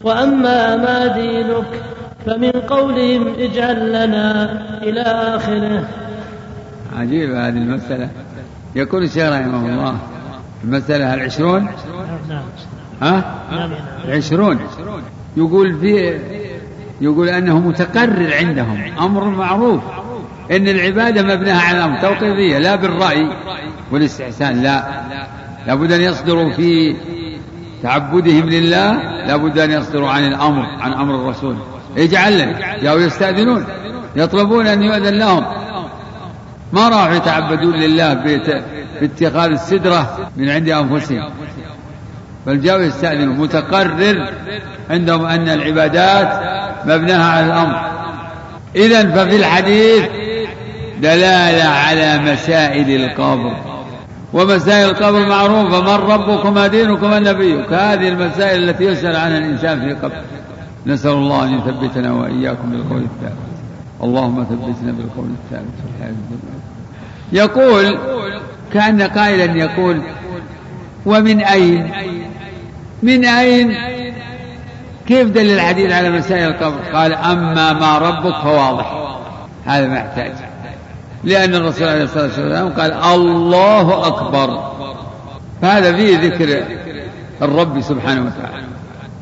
وأما ما دينك فمن قولهم اجعل لنا إلى آخره. عجيبة هذه المسألة. يقول الشيخ رحمه الله المسألة العشرون ها؟ نعم العشرون يقول في يقول أنه متقرر عندهم أمر معروف. إن العبادة مبناها على أمر توقيفية لا بالرأي والاستحسان لا. لابد أن يصدروا في تعبدهم لله لابد أن يصدروا عن الأمر عن أمر الرسول. اجعل لنا. جاءوا يستأذنون. يطلبون أن يؤذن لهم. ما راحوا يتعبدون لله باتخاذ السدرة من عند أنفسهم. بل جاءوا يستأذنوا متقرر عندهم أن العبادات مبناها على الأمر. إذا ففي الحديث دلالة على مسائل القبر. ومسائل القبر معروفة من ربك ما دينك ما نبيك هذه المسائل التي يسأل عنها الإنسان في قبر. نسأل الله أن يثبتنا وإياكم بالقول الثابت. اللهم ثبتنا بالقول الثابت في الحياة الدنيا. يقول كأن قائلا يقول ومن أين؟ من أين؟ كيف دل الحديث على مسائل القبر؟ قال أما ما ربك فواضح. هذا ما يحتاج. لأن الرسول عليه الصلاة والسلام قال الله أكبر. فهذا فيه ذكر الرب سبحانه وتعالى.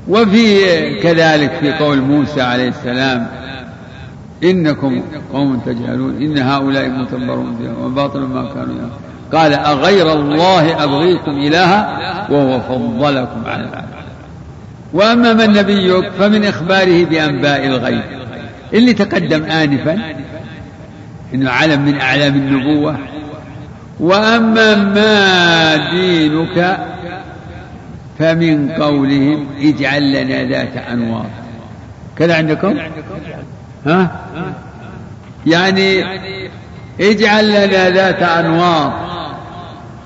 وفي كذلك في قول موسى عليه السلام إنكم قوم تجهلون إن هؤلاء متبرون بهم وباطل ما كانوا يعملون. قال أغير الله أبغيكم إلها وهو فضلكم على العالمين وأما من نبيك فمن إخباره بأنباء الغيب. اللي تقدم آنفا إنه علم من أعلام النبوة. وأما ما دينك فمن قولهم اجعل لنا ذات أنوار. كذا عندكم؟ ها؟ يعني اجعل لنا ذات أنوار.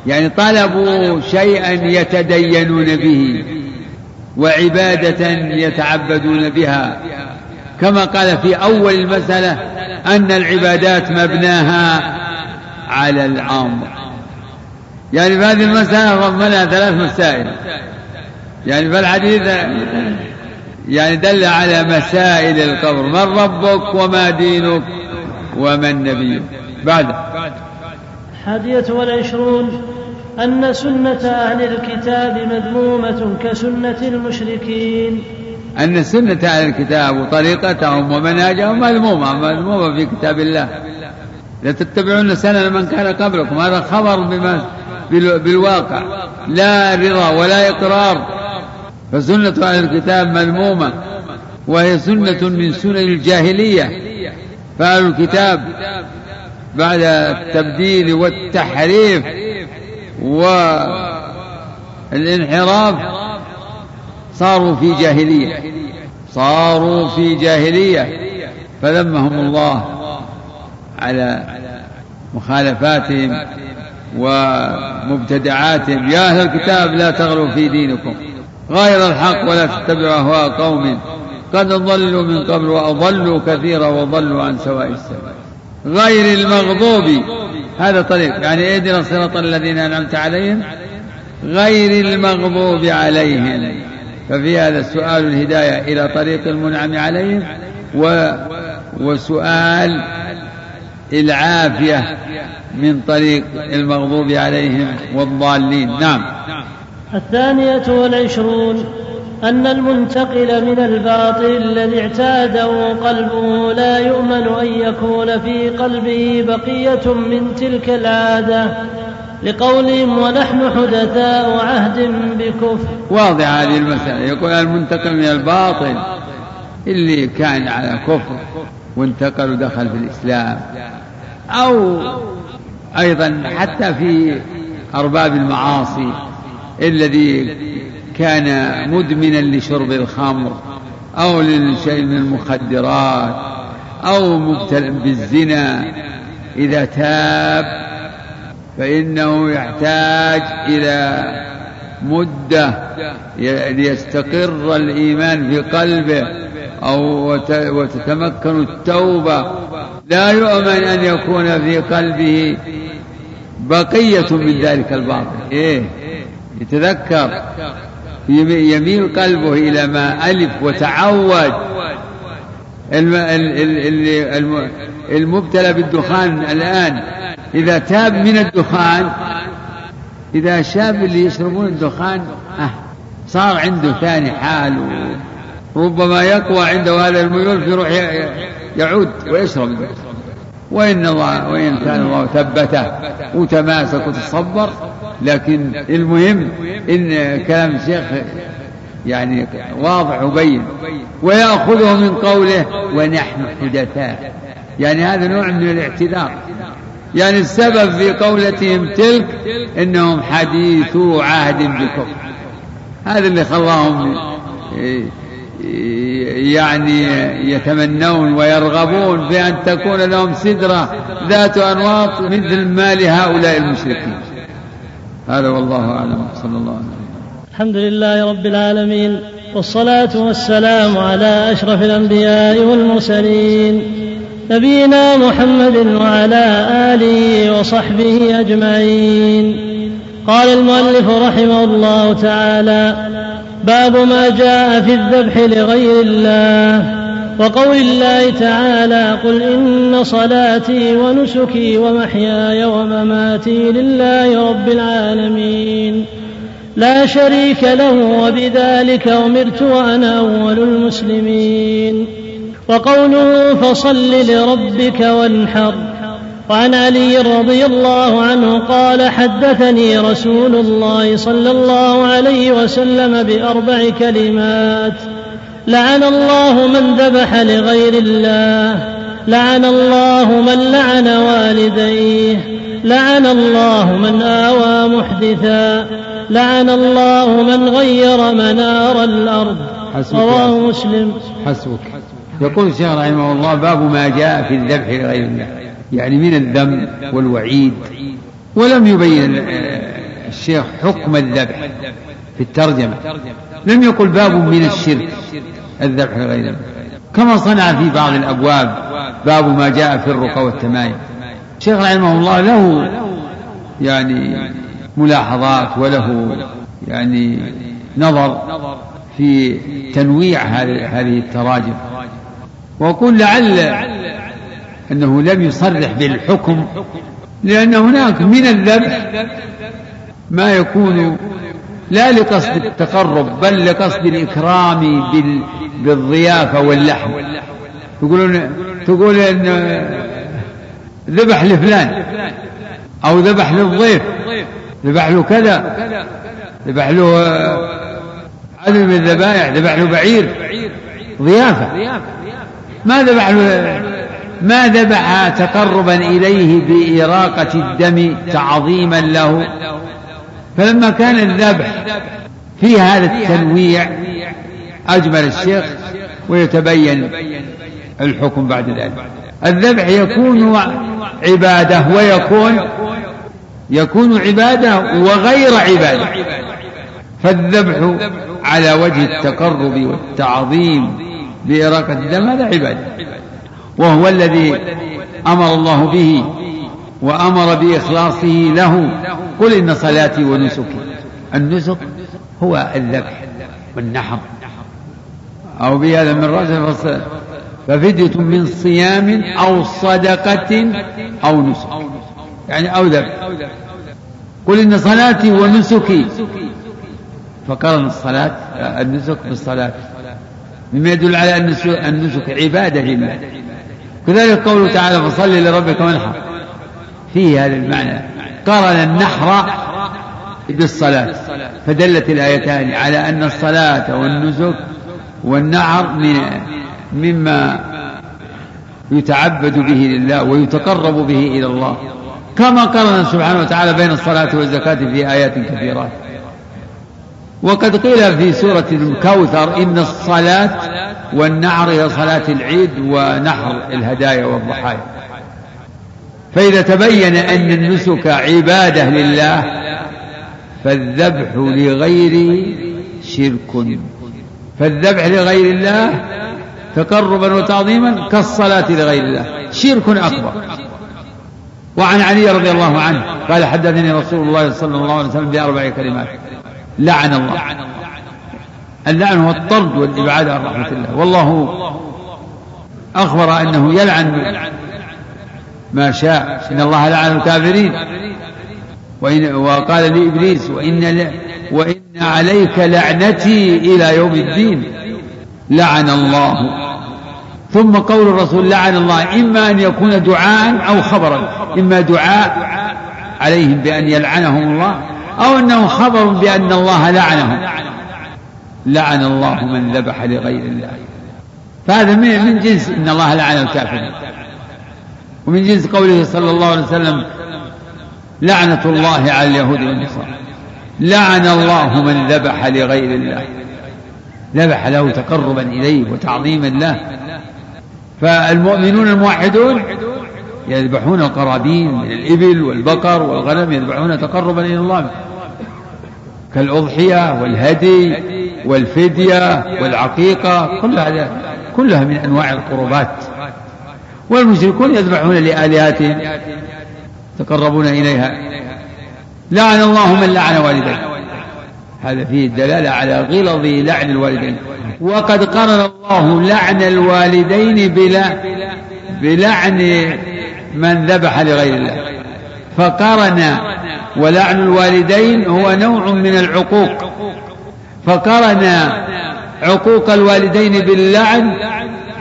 يعني طلبوا شيئا يتدينون به وعبادة يتعبدون بها. كما قال في أول المسألة أن العبادات مبناها على الأمر. يعني في هذه المسألة ضمنها ثلاث مسائل. يعني فالحديث يعني دل على مسائل القبر. من ربك وما دينك ومن نبيك. بعد. الحادية والعشرون أن سنة أهل الكتاب مذمومة كسنة المشركين. أن سنة أهل الكتاب وطريقتهم ومنهجهم مذمومة مذمومة في كتاب الله. لتتبعون سنن من كان قبلكم هذا خبر بما بالواقع. لا رضا ولا إقرار. فسنة أهل الكتاب مذمومة وهي سنة من سنن الجاهلية. فأهل الكتاب بعد التبديل والتحريف والانحراف صاروا في جاهلية. صاروا في جاهلية. فذمهم الله على مخالفاتهم ومبتدعاتهم. يا أهل الكتاب لا تغلوا في دينكم. غير الحق ولا تتبعوا أهواء قوم قد ضلوا من قبل وأضلوا كثيرا وضلوا عن سواء السبيل. غير المغضوب. هذا طريق. يعني اهدنا الصراط الذين أنعمت عليهم. غير المغضوب عليهم. ففي هذا السؤال الهداية إلى طريق المنعم عليهم و وسؤال العافية من طريق المغضوب عليهم والضالين. نعم. الثانية والعشرون أن المنتقل من الباطل الذي اعتاده قلبه لا يؤمن أن يكون في قلبه بقية من تلك العادة لقولهم ونحن حدثاء عهد بكفر. واضح هذه المسألة. يقول المنتقل من الباطل اللي كان على كفر وانتقل ودخل في الإسلام. أو أيضا حتى في أرباب المعاصي الذي كان مدمنا لشرب الخمر أو لشيء من المخدرات أو مبتلى بالزنا. إذا تاب فإنه يحتاج إلى مدة ليستقر الإيمان في قلبه أو وتتمكن التوبة. لا يؤمن أن يكون في قلبه بقية من ذلك الباطل. إيه؟ يتذكر. يميل قلبه إلى ما ألف وتعود المبتلى بالدخان الآن. إذا تاب من الدخان إذا شاب اللي يشربون الدخان آه صار عنده ثاني حال ربما يقوى عنده هذا الميول فيروح يعود ويشرب. وإن الله وإن كان الله ثبته وتماسك وتصبر. لكن المهم إن كلام الشيخ يعني واضح وبين. ويأخذه من قوله ونحن حدثاء. يعني هذا نوع من الاعتذار. يعني السبب في قولتهم تلك إنهم حديثو عهد بكفر. هذا اللي خلاهم يعني يتمنون ويرغبون بأن تكون لهم سدرة ذات أنواط مثل ما لهؤلاء المشركين. هذا والله أعلم. صلى الله عليه وسلم. الحمد لله رب العالمين والصلاة والسلام على أشرف الأنبياء والمرسلين. نبينا محمد وعلى آله وصحبه أجمعين. قال المؤلف رحمه الله تعالى باب ما جاء في الذبح لغير الله وقول الله تعالى قل إن صلاتي ونسكي ومحياي ومماتي لله رب العالمين. لا شريك له وبذلك أمرت وأنا أول المسلمين. وقوله فصل لربك وانحر. وعن علي رضي الله عنه قال حدثني رسول الله صلى الله عليه وسلم بأربع كلمات. لعن الله من ذبح لغير الله. لعن الله من لعن والديه. لعن الله من آوى محدثا. لعن الله من غير منار الأرض. رواه مسلم. حسبك. يقول الشيخ رحمه الله باب ما جاء في الذبح لغير الله يعني من الذم والوعيد. ولم يبين الشيخ حكم الذبح في الترجمة. لم يقل باب من الشرك الذبح لغير الله. كما صنع في بعض الأبواب باب ما جاء في الرقى والتمايم. الشيخ رحمه الله له يعني ملاحظات وله يعني نظر في تنويع هذه التراجم. وأقول لعل أنه لم يصرح بالحكم لأن هناك من الذبح ما يكون لا لقصد التقرب بل لقصد الإكرام بالضيافة واللحم تقولون تقول إن ذبح لفلان أو ذبح للضيف ذبح له كذا ذبح له عدد من الذبائح ذبح له بعير ضيافة. ما ذبح ما ذبح تقربا إليه بإراقة الدم تعظيما له. فلما كان الذبح في هذا التنويع أجمل الشيخ ويتبين الحكم بعد ذلك. الذبح يكون عبادة ويكون يكون عبادة وغير عبادة. فالذبح على وجه التقرب والتعظيم بإراقة الدم هذا عبادة. وهو الذي أمر الله به وأمر بإخلاصه له. قل إن صلاتي ونسكي. النسك هو الذبح والنحر. أو بهذا من رجل ففدية من صيام أو صدقة أو نسك. يعني أو ذبح. قل إن صلاتي ونسكي. فقرن الصلاة النسك بالصلاة. مما يدل على أن النسك عبادة لله. كذلك قوله تعالى فصل لربك وانحر. فيه هذا المعنى. قارن النحر بالصلاة. فدلت الآيتان على أن الصلاة والنسك والنعر من مما يتعبد به لله ويتقرب به إلى الله. كما قرن سبحانه وتعالى بين الصلاة والزكاة في آيات كثيرات وقد قيل في سورة الكوثر إن الصلاة والنعر هي صلاة العيد ونحر الهدايا والضحايا. فإذا تبين أن النسك عبادة لله فالذبح لغيره شرك. فالذبح لغير الله تقربا وتعظيما كالصلاة لغير الله شرك أكبر. وعن علي رضي الله عنه قال حدثني رسول الله صلى الله عليه وسلم بأربع كلمات. لعن الله. اللعن هو الطرد والإبعاد عن رحمة الله. والله أخبر أنه يلعن ما شاء. إن الله لعن الكافرين. وإن وقال لإبليس وإن وإن عليك لعنتي إلى يوم الدين. لعن الله. ثم قول الرسول لعن الله. إما أن يكون دعاء أو خبرا. إما دعاء عليهم بأن يلعنهم الله. أو أنه خبر بأن الله لعنهم لعن الله من ذبح لغير الله. فهذا من جنس إن الله لعن الكافرين. ومن جنس قوله صلى الله عليه وسلم لعنة الله على اليهود والنصارى. لعن الله من ذبح لغير الله. ذبح له تقربا إليه وتعظيما له. فالمؤمنون الموحدون يذبحون القرابين من الإبل والبقر والغنم يذبحون تقربا إلى الله. كالأضحية والهدي والفدية والعقيقة كل هذا كلها من أنواع القربات. والمشركون يذبحون لآلهتهم يتقربون إليها. لعن الله من لعن والديه. هذا فيه الدلالة على غلظ لعن الوالدين. وقد قرن الله لعن الوالدين بلا بلعن من ذبح لغير الله. فقرن ولعن الوالدين هو نوع من العقوق. فقرن عقوق الوالدين باللعن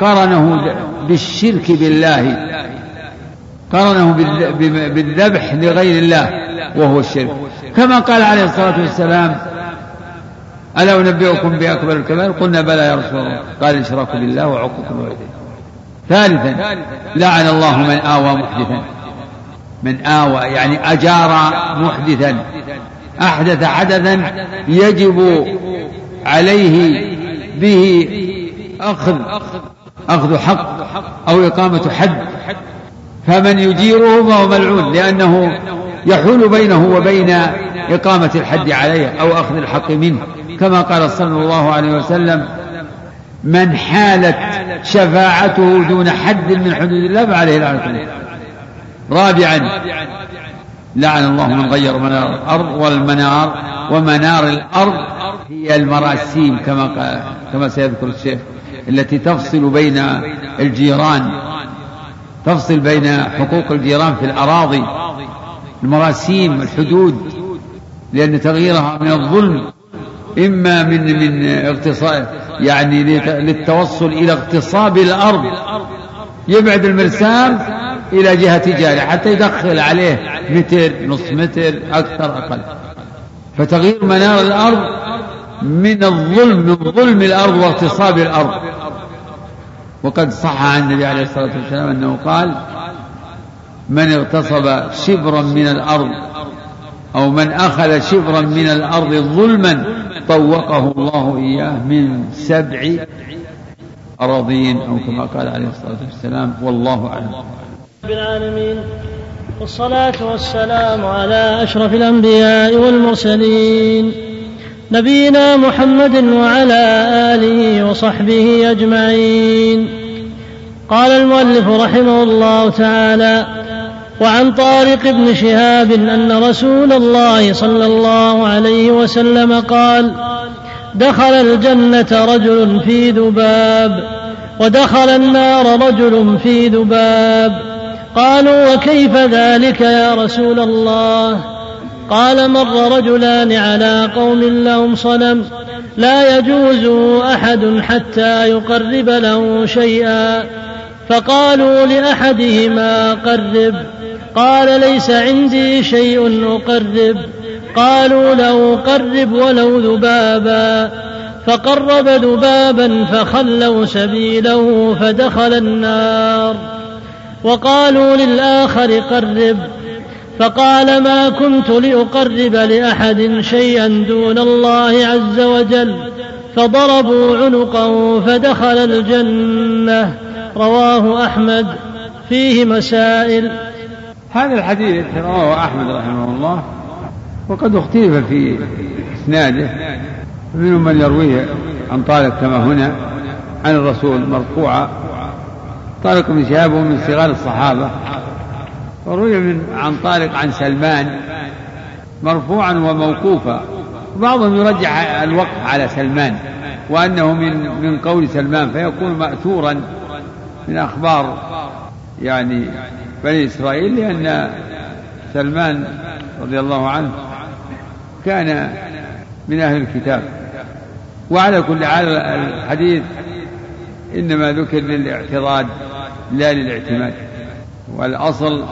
قرنه بالشرك بالله. قرنه بالذبح لغير الله وهو الشرك. كما قال عليه الصلاة والسلام ألا أنبئكم بأكبر الكبائر؟ قلنا بلى يا رسول الله. قال الإشراك بالله وعقوق الوالدين. ثالثا لعن الله من آوى محدثا. من آوى يعني أجار محدثا. أحدث حدثا يجب عليه به أخذ أخذ حق أو إقامة حد. فمن يجيره فهو ملعون لأنه يحول بينه وبين إقامة الحد عليه أو أخذ الحق منه. كما قال صلى الله عليه وسلم من حالت شفاعته دون حد من حدود الله فعليه لعنة الله. رابعا لعن الله من غير منار. الأرض والمنار ومنار الأرض هي المراسيم كما كما سيذكر الشيخ التي تفصل بين الجيران. تفصل بين حقوق الجيران في الأراضي. المراسيم الحدود لأن تغييرها من الظلم إما من من اغتصاب يعني للتوصل إلى اغتصاب الأرض. يبعد المرسام إلى جهة جاره حتى يدخل عليه متر نصف متر أكثر أقل. فتغيير منار الأرض من الظلم من ظلم الأرض واغتصاب الأرض. وقد صح عن النبي عليه الصلاة والسلام أنه قال من اغتصب شبرا من الأرض أو من أخذ شبرا من الأرض ظلما طوقه الله إياه من سبع أراضين أو كما قال عليه الصلاة والسلام والله أعلم. رب العالمين والصلاة والسلام على أشرف الأنبياء والمرسلين نبينا محمد وعلى آله وصحبه أجمعين. قال المؤلف رحمه الله تعالى وعن طارق بن شهاب أن رسول الله صلى الله عليه وسلم قال دخل الجنة رجل في ذباب ودخل النار رجل في ذباب. قالوا وكيف ذلك يا رسول الله؟ قال مر رجلان على قوم لهم صنم لا يجوز أحد حتى يقرب له شيئا. فقالوا لأحدهما قرب. قال ليس عندي شيء أقرب. قالوا له قرب ولو ذبابا. فقرب ذبابا فخلوا سبيله فدخل النار. وقالوا للآخر قرب. فقال ما كنت لأقرب لأحد شيئا دون الله عز وجل. فضربوا عنقه فدخل الجنة. رواه أحمد. فيه مسائل. هذا الحديث رواه أحمد رحمه الله وقد اختلف في إسناده. منهم من يرويه عن طارق كما هنا عن الرسول مرفوعا. طارق بن شهاب من صغار الصحابة. وروي من عن طارق عن سلمان مرفوعا وموقوفا. وبعضهم يرجح الوقف على سلمان وأنه من من قول سلمان فيكون مأثورا من أخبار يعني بني إسرائيل لأن سلمان رضي الله عنه كان من أهل الكتاب. وعلى كل حال الحديث إنما ذكر للاعتراض لا للاعتماد. والأصل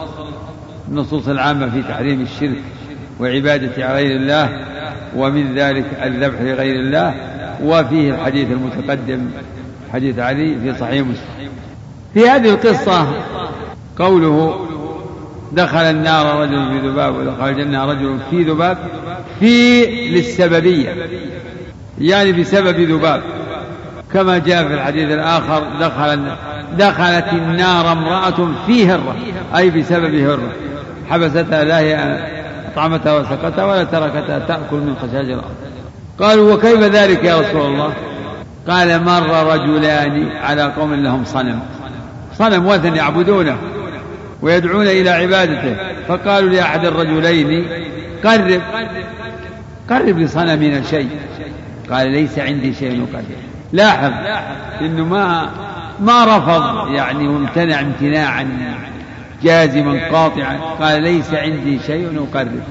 النصوص العامة في تحريم الشرك وعبادة غير الله ومن ذلك الذبح لغير الله. وفيه الحديث المتقدم حديث علي في صحيح مسلم. في هذه القصة قوله دخل النار رجل في ذباب ودخل الجنة رجل في ذباب في للسببية يعني بسبب ذباب. كما جاء في الحديث الآخر دخل دخلت النار امرأة في هرة أي بسبب هرة. حبستها لا هي أطعمتها وسقتها ولا تركتها تأكل من خشاش الأرض. قالوا وكيف ذلك يا رسول الله؟ قال مر رجلان على قوم لهم صنم. صنم وثن يعبدونه. ويدعون إلى عبادته. فقالوا لأحد الرجلين قرب قرب لصنمنا شيء. قال ليس عندي شيء أقرب. لاحظ إنه ما ما رفض يعني وامتنع امتناعا جازما قاطعا. قال ليس عندي شيء أقرب.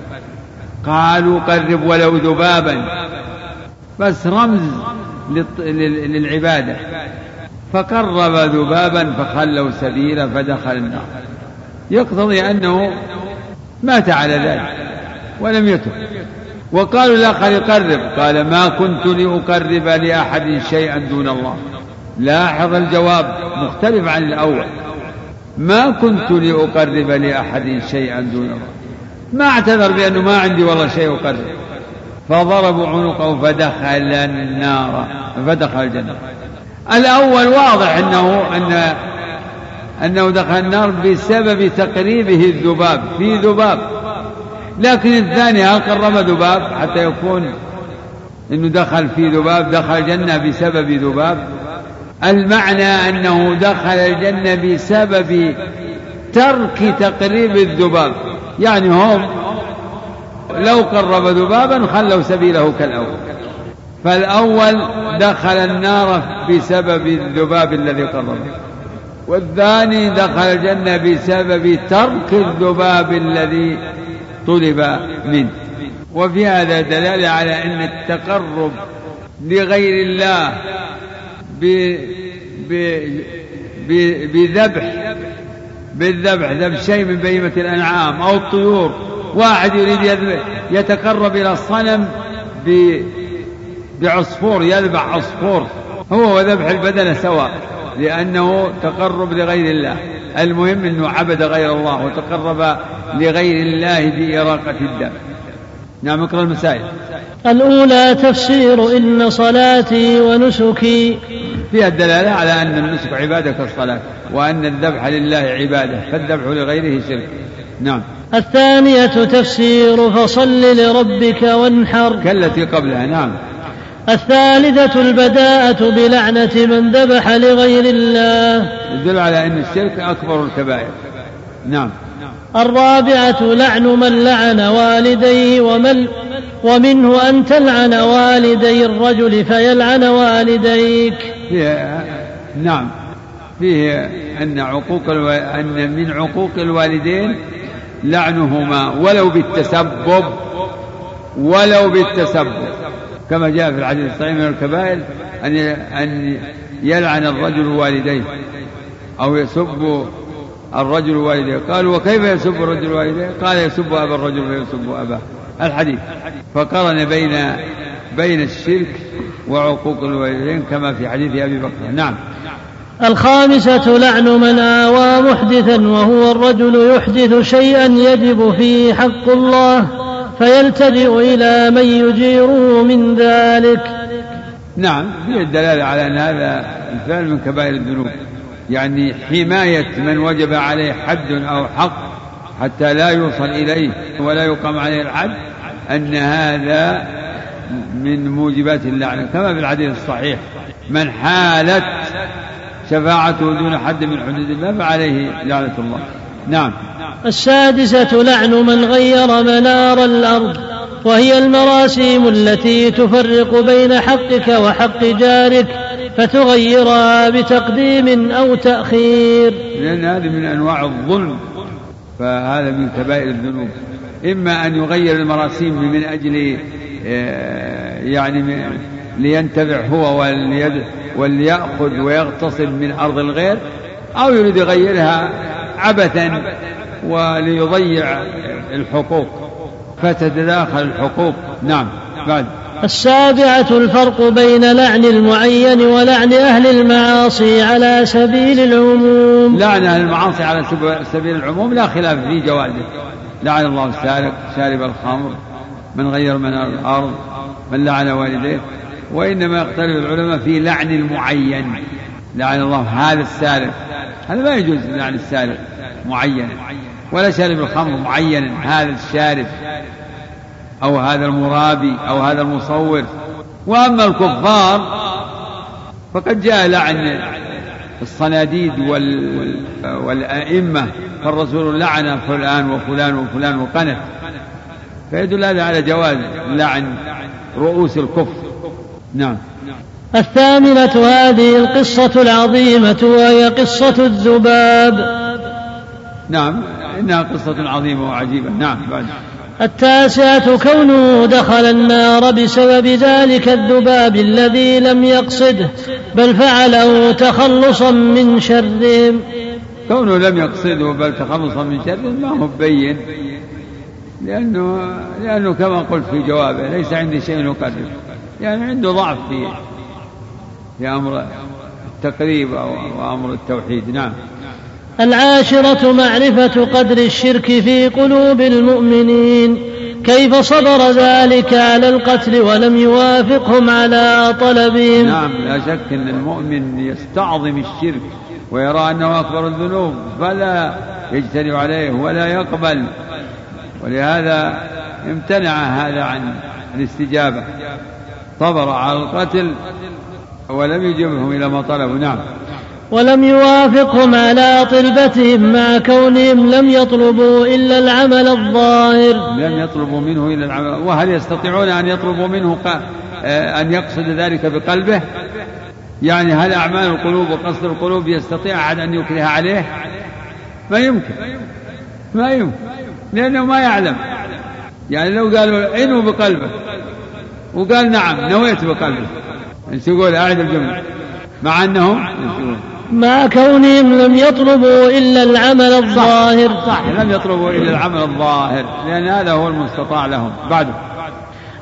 قالوا قرب ولو ذبابا. بس رمز للعبادة. فقرب ذبابا فخلوا سبيلا فدخل النار. يقتضي أنه مات على ذلك ولم يتب وقالوا الآخر يقرب. قال ما كنت لأقرب لأحد شيئا دون الله. لاحظ الجواب مختلف عن الأول. ما كنت لأقرب لأحد شيئا دون الله. ما اعتذر بأنه ما عندي والله شيء أقرب. فضربوا عنقه فدخل النار فدخل الجنة. الأول واضح أنه أن أنه دخل النار بسبب تقريبه الذباب في ذباب. لكن الثاني هل قرب ذباب؟ حتى يكون إنه دخل في ذباب دخل الجنة بسبب ذباب. المعنى أنه دخل الجنة بسبب ترك تقريب الذباب. يعني هم لو قرب ذبابا خلوا سبيله كالأول. فالأول دخل النار بسبب الذباب الذي قربه والثاني دخل الجنة بسبب ترك الذباب الذي طلب منه. وفي هذا دلالة على أن التقرب لغير الله بذبح بالذبح ذبح شيء من بهيمة الأنعام أو الطيور. واحد يريد يتقرب إلى الصنم بعصفور يذبح عصفور. هو وذبح البدن سواء. لأنه تقرب لغير الله. المهم أنه عبد غير الله وتقرب لغير الله بإراقة الدم. نعم اقرأ المسائل. الأولى تفسير إن صلاتي ونسكي. فيها الدلالة على أن النسك عبادة كالصلاة وأن الذبح لله عبادة فالذبح لغيره شرك. نعم. الثانية تفسير فصل لربك وانحر. كالتي قبلها نعم. الثالثة البداءة بلعنة من ذبح لغير الله. يدل على أن الشرك أكبر الكبائر. نعم. الرابعة لعن من لعن والديه ومن ومنه أن تلعن والدي الرجل فيلعن والديك. فيه نعم. فيه أن عقوق ألو... أن من عقوق الوالدين لعنهما ولو بالتسبب ولو بالتسبب. كما جاء في الحديث الصحيح من الكبائر أن أن يلعن الرجل والديه أو يسب الرجل والديه. قالوا وكيف يسب الرجل والديه؟ قال يسب أبا الرجل فيسب أباه. الحديث. فقرن بين بين الشرك وعقوق الوالدين كما في حديث أبي بكر. نعم. الخامسة لعن من آوى محدثا وهو الرجل يحدث شيئا يجب فيه حق الله. فيلتجئ إلى من يجيره من ذلك. نعم فيه الدلالة على أن هذا الفعل من كبائر الذنوب. يعني حماية من وجب عليه حد أو حق حتى لا يوصل إليه ولا يقام عليه الحد أن هذا من موجبات اللعنة. كما في الحديث الصحيح من حالت شفاعته دون حد من حدود الله فعليه لعنة الله. نعم. السادسة لعن من غير منار الأرض وهي المراسيم التي تفرق بين حقك وحق جارك فتغيرها بتقديم أو تأخير. لأن هذه من أنواع الظلم فهذا من كبائر الذنوب. إما أن يغير المراسيم من أجل آه، يعني لينتفع هو وليأخذ ويغتصب من أرض الغير أو يريد يغيرها عبثا. وليضيع الحقوق فتتداخل الحقوق. نعم بعد. السابعة الفرق بين لعن المعين ولعن أهل المعاصي على سبيل العموم. لعن أهل المعاصي على سبيل العموم لا خلاف في جوازه. لعن الله السارق شارب الخمر من غير من الأرض من لعن والديه. وإنما يختلف العلماء في لعن المعين. لعن الله هذا السارق هذا ما يجوز لعن السارق معينا ولا شارب الخمر معينا هذا الشارب أو هذا المرابي أو هذا المصور. وأما الكفار فقد جاء لعن الصناديد وال... والأئمة فالرسول لعن فلان وفلان وفلان وقنت فيدل هذا على جواز لعن رؤوس الكفر. نعم. الثامنة هذه القصة العظيمة وهي قصة الذباب. نعم. إنها قصة عظيمة وعجيبة. نعم بعد. التاسعة كونه دخل النار بسبب ذلك الذباب الذي لم يقصده بل فعله تخلصا من شرهم كونه لم يقصده بل تخلصا من شرهم ما هو بين. لأنه لأنه كما قلت في جوابه ليس عندي شيء أقرب يعني عنده ضعف في في أمر التقريب أو أمر التوحيد. نعم. العاشرة معرفة قدر الشرك في قلوب المؤمنين. كيف صبر ذلك على القتل ولم يوافقهم على طلبهم؟ نعم لا شك أن المؤمن يستعظم الشرك ويرى أنه أكبر الذنوب فلا يجترئ عليه ولا يقبل. ولهذا امتنع هذا عن الاستجابة. صبر على القتل ولم يجبهم إلى ما طلبوا. نعم. ولم يوافقهم على طلبتهم مع كونهم لم يطلبوا إلا العمل الظاهر. لم يطلبوا منه إلا العمل. وهل يستطيعون أن يطلبوا منه آه، أن يقصد ذلك بقلبه؟ يعني هل أعمال القلوب وقصد القلوب يستطيع أحد أن يكره عليه؟ ما يمكن. ما يمكن. لأنه ما يعلم. يعني لو قالوا انو بقلبه وقال نعم نويت بقلبه. إيش يقول؟ أعد الجملة مع أنهم مع كونهم لم يطلبوا إلا العمل الظاهر. صح, لم يطلبوا إلا العمل الظاهر لأن هذا هو المستطاع لهم. بعده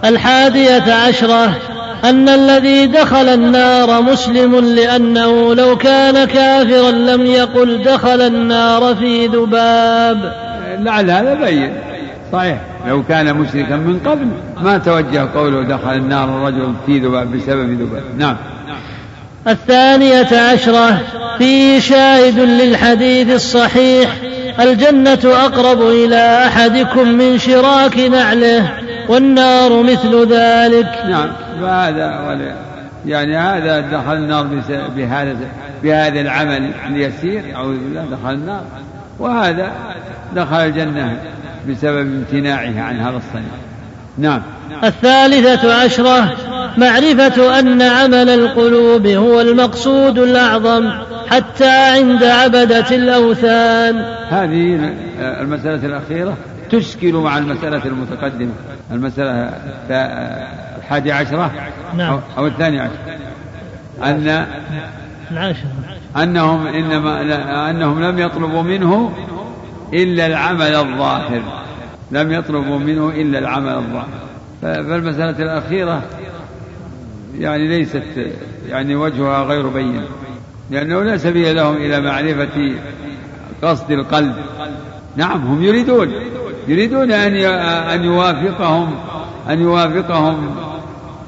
الحادية عشرة أن الذي دخل النار مسلم لأنه لو كان كافرا لم يقل دخل النار في ذباب. لعل هذا بين. صحيح. لو كان مشركا من قبل ما توجه قوله دخل النار الرجل في ذباب بسبب ذباب. نعم. الثانية عشرة في شاهد للحديث الصحيح الجنة أقرب إلى أحدكم من شراك نعله والنار مثل ذلك. نعم فهذا يعني هذا دخل النار بهذا بهذا العمل اليسير أعوذ بالله دخل النار. وهذا دخل الجنة بسبب امتناعه عن هذا الصنيع نعم. الثالثة عشرة معرفة أن عمل القلوب هو المقصود الأعظم حتى عند عبدة الأوثان. هذه المسألة الأخيرة تشكل مع المسألة المتقدمة المسألة الحادية عشرة نعم. أو الثانية عشرة أن العاشرة أنهم إنما أنهم لم يطلبوا منه إلا العمل الظاهر. لم يطلبوا منه إلا العمل الظاهر. فالمسألة الأخيرة يعني ليست يعني وجهها غير بين لأنه لا سبيل لهم إلى معرفة قصد القلب. نعم هم يريدون يريدون أن أن يوافقهم أن يوافقهم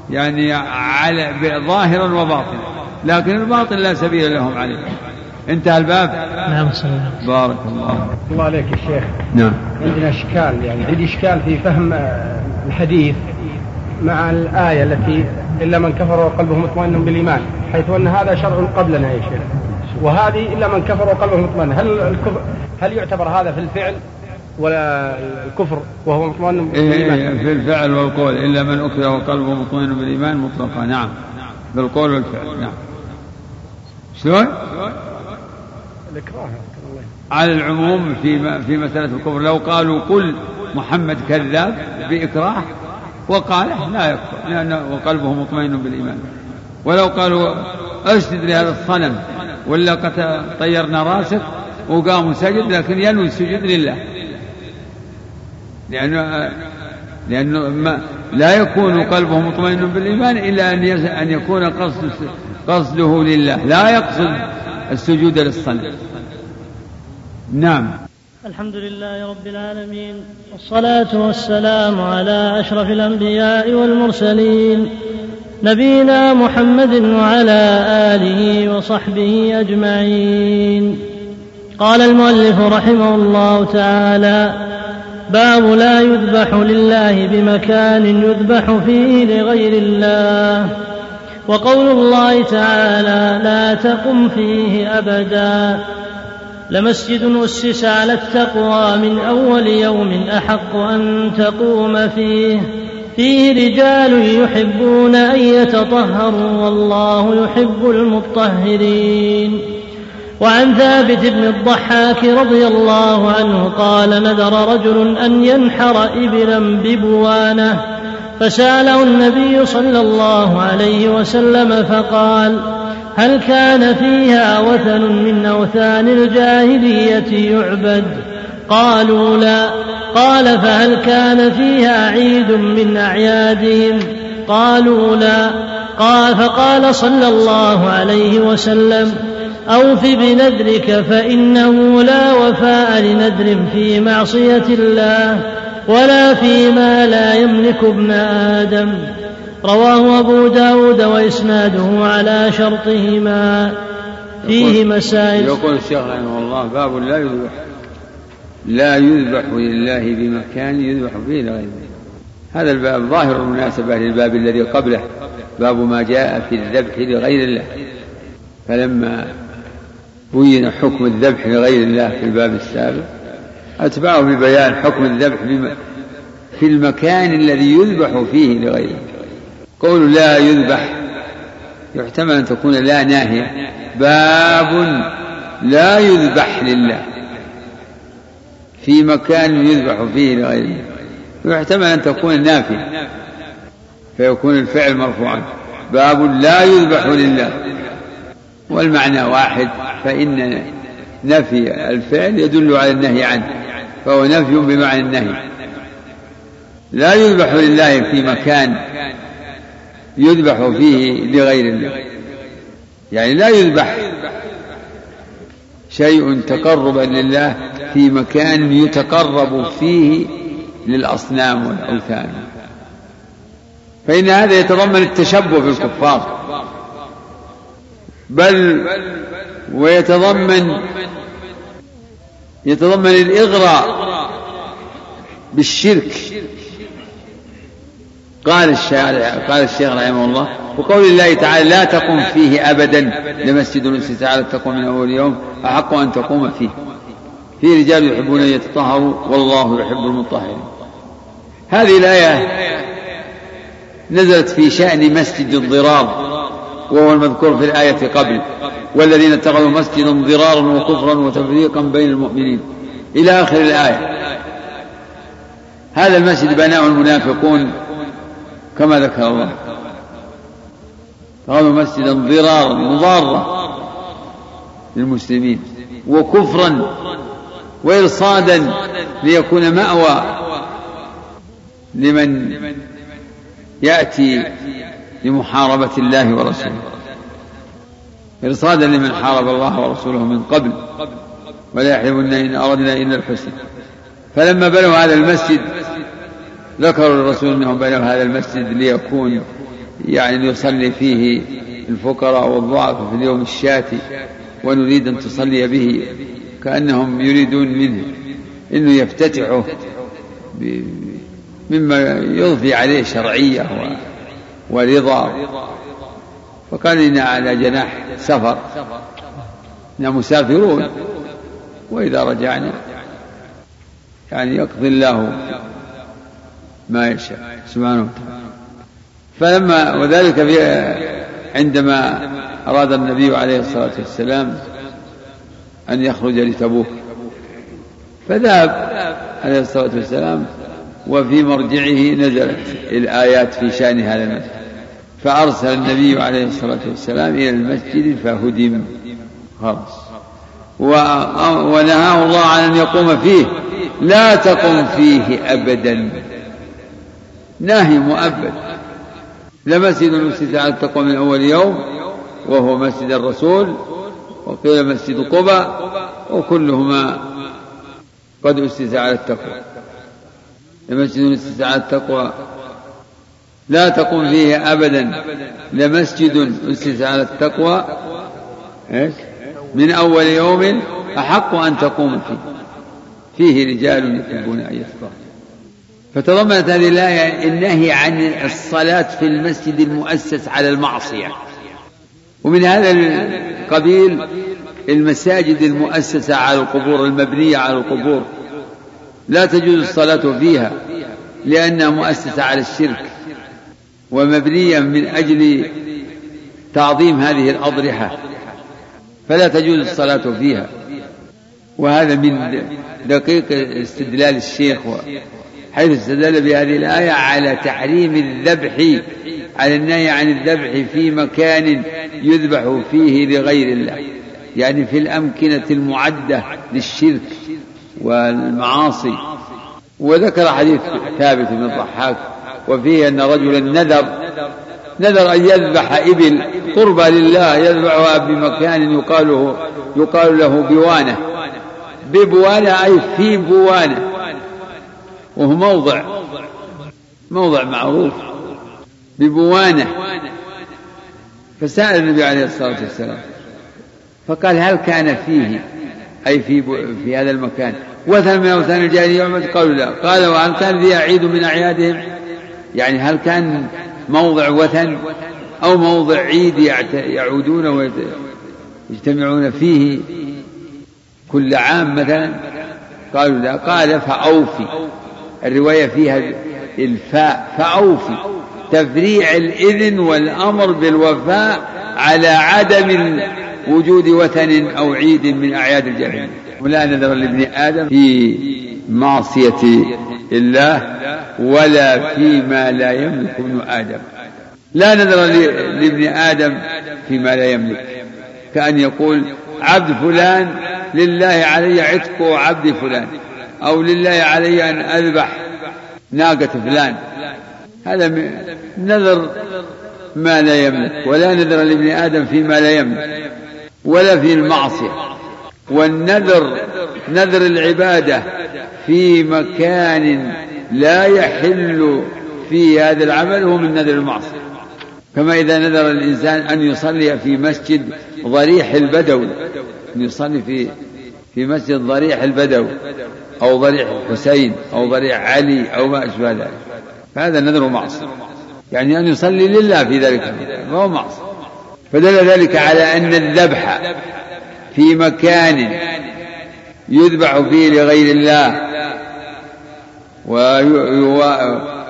يعني على ظاهرا وباطنا لكن الباطل لا سبيل لهم عليه. انتهى الباب. نعم بارك الله الله عليك يا شيخ. نعم. عندنا إشكال يعني عندي إشكال في فهم الحديث مع الآية التي إلا من كفر وقلبه مطمئن بالإيمان حيث أن هذا شرع قبلنا يا شيخ. وهذه إلا من كفر وقلبه مطمئن. هل الكفر هل يعتبر هذا في الفعل ولا الكفر وهو مطمئن إيه بالإيمان؟ في الفعل والقول. إلا من أكره وقلبه مطمئن بالإيمان مطلقا. نعم. بالقول والفعل. نعم. شلون؟ على العموم في في مسألة الكفر لو قالوا قل محمد كذاب بإكراه وقال لا يكفر لأنه وقلبه مطمئن بالإيمان. ولو قالوا أسجد لهذا الصنم ولا قد طيرنا رأسك وقام سجد لكن ينوي السجود لله. لأنه لأنه ما لا يكون قلبه مطمئن بالإيمان إلا أن أن يكون قصد قصده لله لا يقصد السجود للصنم نعم. الحمد لله رب العالمين والصلاة والسلام على أشرف الأنبياء والمرسلين نبينا محمد وعلى آله وصحبه أجمعين. قال المؤلف رحمه الله تعالى باب لا يذبح لله بمكان يذبح فيه لغير الله. وقول الله تعالى لا تقم فيه أبدا. لمسجد أسس على التقوى من أول يوم أحق أن تقوم فيه. فيه رجال يحبون أن يتطهروا والله يحب المطهرين. وعن ثابت بن الضحاك رضي الله عنه قال نذر رجل أن ينحر إبلا ببوانة. فسأله النبي صلى الله عليه وسلم فقال هل كان فيها وثن من أوثان الجاهلية يعبد؟ قالوا لا. قال فهل كان فيها عيد من أعيادهم؟ قالوا لا. قال فقال صلى الله عليه وسلم أوف بنذرك فإنه لا وفاء لنذر في معصية الله. ولا فيما لا يملك ابن آدم. رواه أبو داود وإسناده على شرطهما. فيه مسائل. يقول الشيخ رحمه الله باب لا يذبح لا يذبح لله بمكان يذبح فيه لغيره هذا الباب ظاهر المناسبة للباب الذي قبله. باب ما جاء في الذبح لغير الله. فلما بين حكم الذبح لغير الله في الباب السابق أتبعه ببيان حكم الذبح في المكان الذي يذبح فيه لغيره. قول لا يذبح يحتمل أن تكون لا ناهية. باب لا يذبح لله. في مكان يذبح فيه لغيره. ويحتمل أن تكون نافية. فيكون الفعل مرفوعا. باب لا يذبح لله. والمعنى واحد. فإن نفي الفعل يدل على النهي عنه فهو نفي بمعنى النهي. لا يذبح لله في مكان يذبح فيه لغير الله. يعني لا يذبح شيء تقربا لله في مكان يتقرب فيه للأصنام والأوثان. فإن هذا يتضمن التشبه بالكفار. بل ويتضمن يتضمن الإغراء بالشرك. قال الشارع قال الشيخ رحمه الله وقول الله تعالى لا تقم فيه أبدا لمسجد أسس على التقوى من أول يوم أحق أن تقوم فيه. في رجال يحبون أن يتطهروا والله يحب المطهرين. هذه الآية نزلت في شأن مسجد الضرار وهو المذكور في الآية قبل. والذين اتخذوا مسجدا ضرارا وكفرا وتفريقا بين المؤمنين. إلى آخر الآية. هذا المسجد بناه المنافقون كما ذكر الله. اتخذوا مسجدا ضرارا مضارة للمسلمين. وكفرا وإرصادا ليكون مأوى لمن يأتي لمحاربة الله ورسوله. إرصادا لمن حارب الله ورسوله من قبل ولا يحلمن إن أردنا إلا الحسن فلما بنوا هذا المسجد ذكروا للرسول أنهم بنوا هذا المسجد ليكون يعني ليصلي فيه الفقراء والضعف في اليوم الشاتي ونريد أن تصلي به كأنهم يريدون منه أنه يفتتحه مما يضفي عليه شرعية ورضا. فقال إنا على جناح سفر. إنا مسافرون. وإذا رجعنا. يعني يقضي الله ما يشاء. سبحانه وتعالى. فلما وذلك في عندما أراد النبي عليه الصلاة والسلام أن يخرج لتبوك. فذهب عليه الصلاة والسلام وفي مرجعه نزلت الآيات في شأن هذا المسجد فأرسل النبي عليه الصلاة والسلام إلى المسجد فهدم. خلاص. ونهاه الله عن أن يقوم فيه. لا تقم فيه أبدا. نهي مؤبد. لمسجد أسس على التقوى من أول يوم وهو مسجد الرسول وقيل مسجد قبى وكلهما قد أسس على التقوى. لمسجد أسس على التقوى لا تقم فيه أبدا. لمسجد أسس على التقوى. من أول يوم أحق أن تقوم فيه. فيه رجال يحبون أن يتطهروا فتضمنت هذه الآية النهي عن الصلاة في المسجد المؤسس على المعصية. ومن هذا القبيل المساجد المؤسسة على القبور المبنية على القبور. لا تجوز الصلاة فيها لأنها مؤسسة على الشرك. ومبنية من أجل تعظيم هذه الأضرحة. فلا تجوز الصلاة فيها. وهذا من دقيق استدلال الشيخ حيث استدل بهذه الآية على تحريم الذبح على النهي عن الذبح في مكان يذبح فيه لغير الله. يعني في الأمكنة المعدة للشرك والمعاصي. وذكر حديث ثابت بن الضحاك وفيه أن رجلا نذر نذر أن يذبح إبل قربى لله يذبحها بمكان يقال يقال له بوانة. ببوانة أي في بوانة. وهو موضع موضع معروف. ببوانة. فسأل النبي عليه الصلاة والسلام فقال هل كان فيه أي في في هذا المكان وثن من أوثان الجاهلية؟ قالوا لا. قال وهل كان ذي عيد من أعيادهم. يعني هل كان موضع وثن أو موضع عيد يعودون ويجتمعون فيه كل عام مثلا؟ قالوا لا. قال فأوفي. الرواية فيها الفاء. فأوفي. تفريع الإذن والأمر بالوفاء على عدم وجود وثن أو عيد من أعياد الجاهلية. ولا نذر لابن آدم في معصية الله ولا فيما لا يملك ابن آدم. لا نذر لابن آدم فيما لا يملك. كأن يقول عبد فلان لله علي عتق عبد فلان. أو لله علي أن أذبح ناقة فلان. هذا نذر ما لا يملك. ولا نذر لابن آدم فيما لا يملك. ولا في المعصية. والنذر نذر العبادة في مكان لا يحل فيه هذا العمل هو من نذر المعصية. كما إذا نذر الإنسان أن يصلي في مسجد ضريح البدوي أن يصلي في في مسجد ضريح البدوي أو ضريح الحسين أو ضريح علي أو ما أشبه ذلك. فهذا نذر معصية يعني أن يصلي لله في ذلك فهو معصية. فدل ذلك على أن الذبح في مكان يذبح فيه لغير الله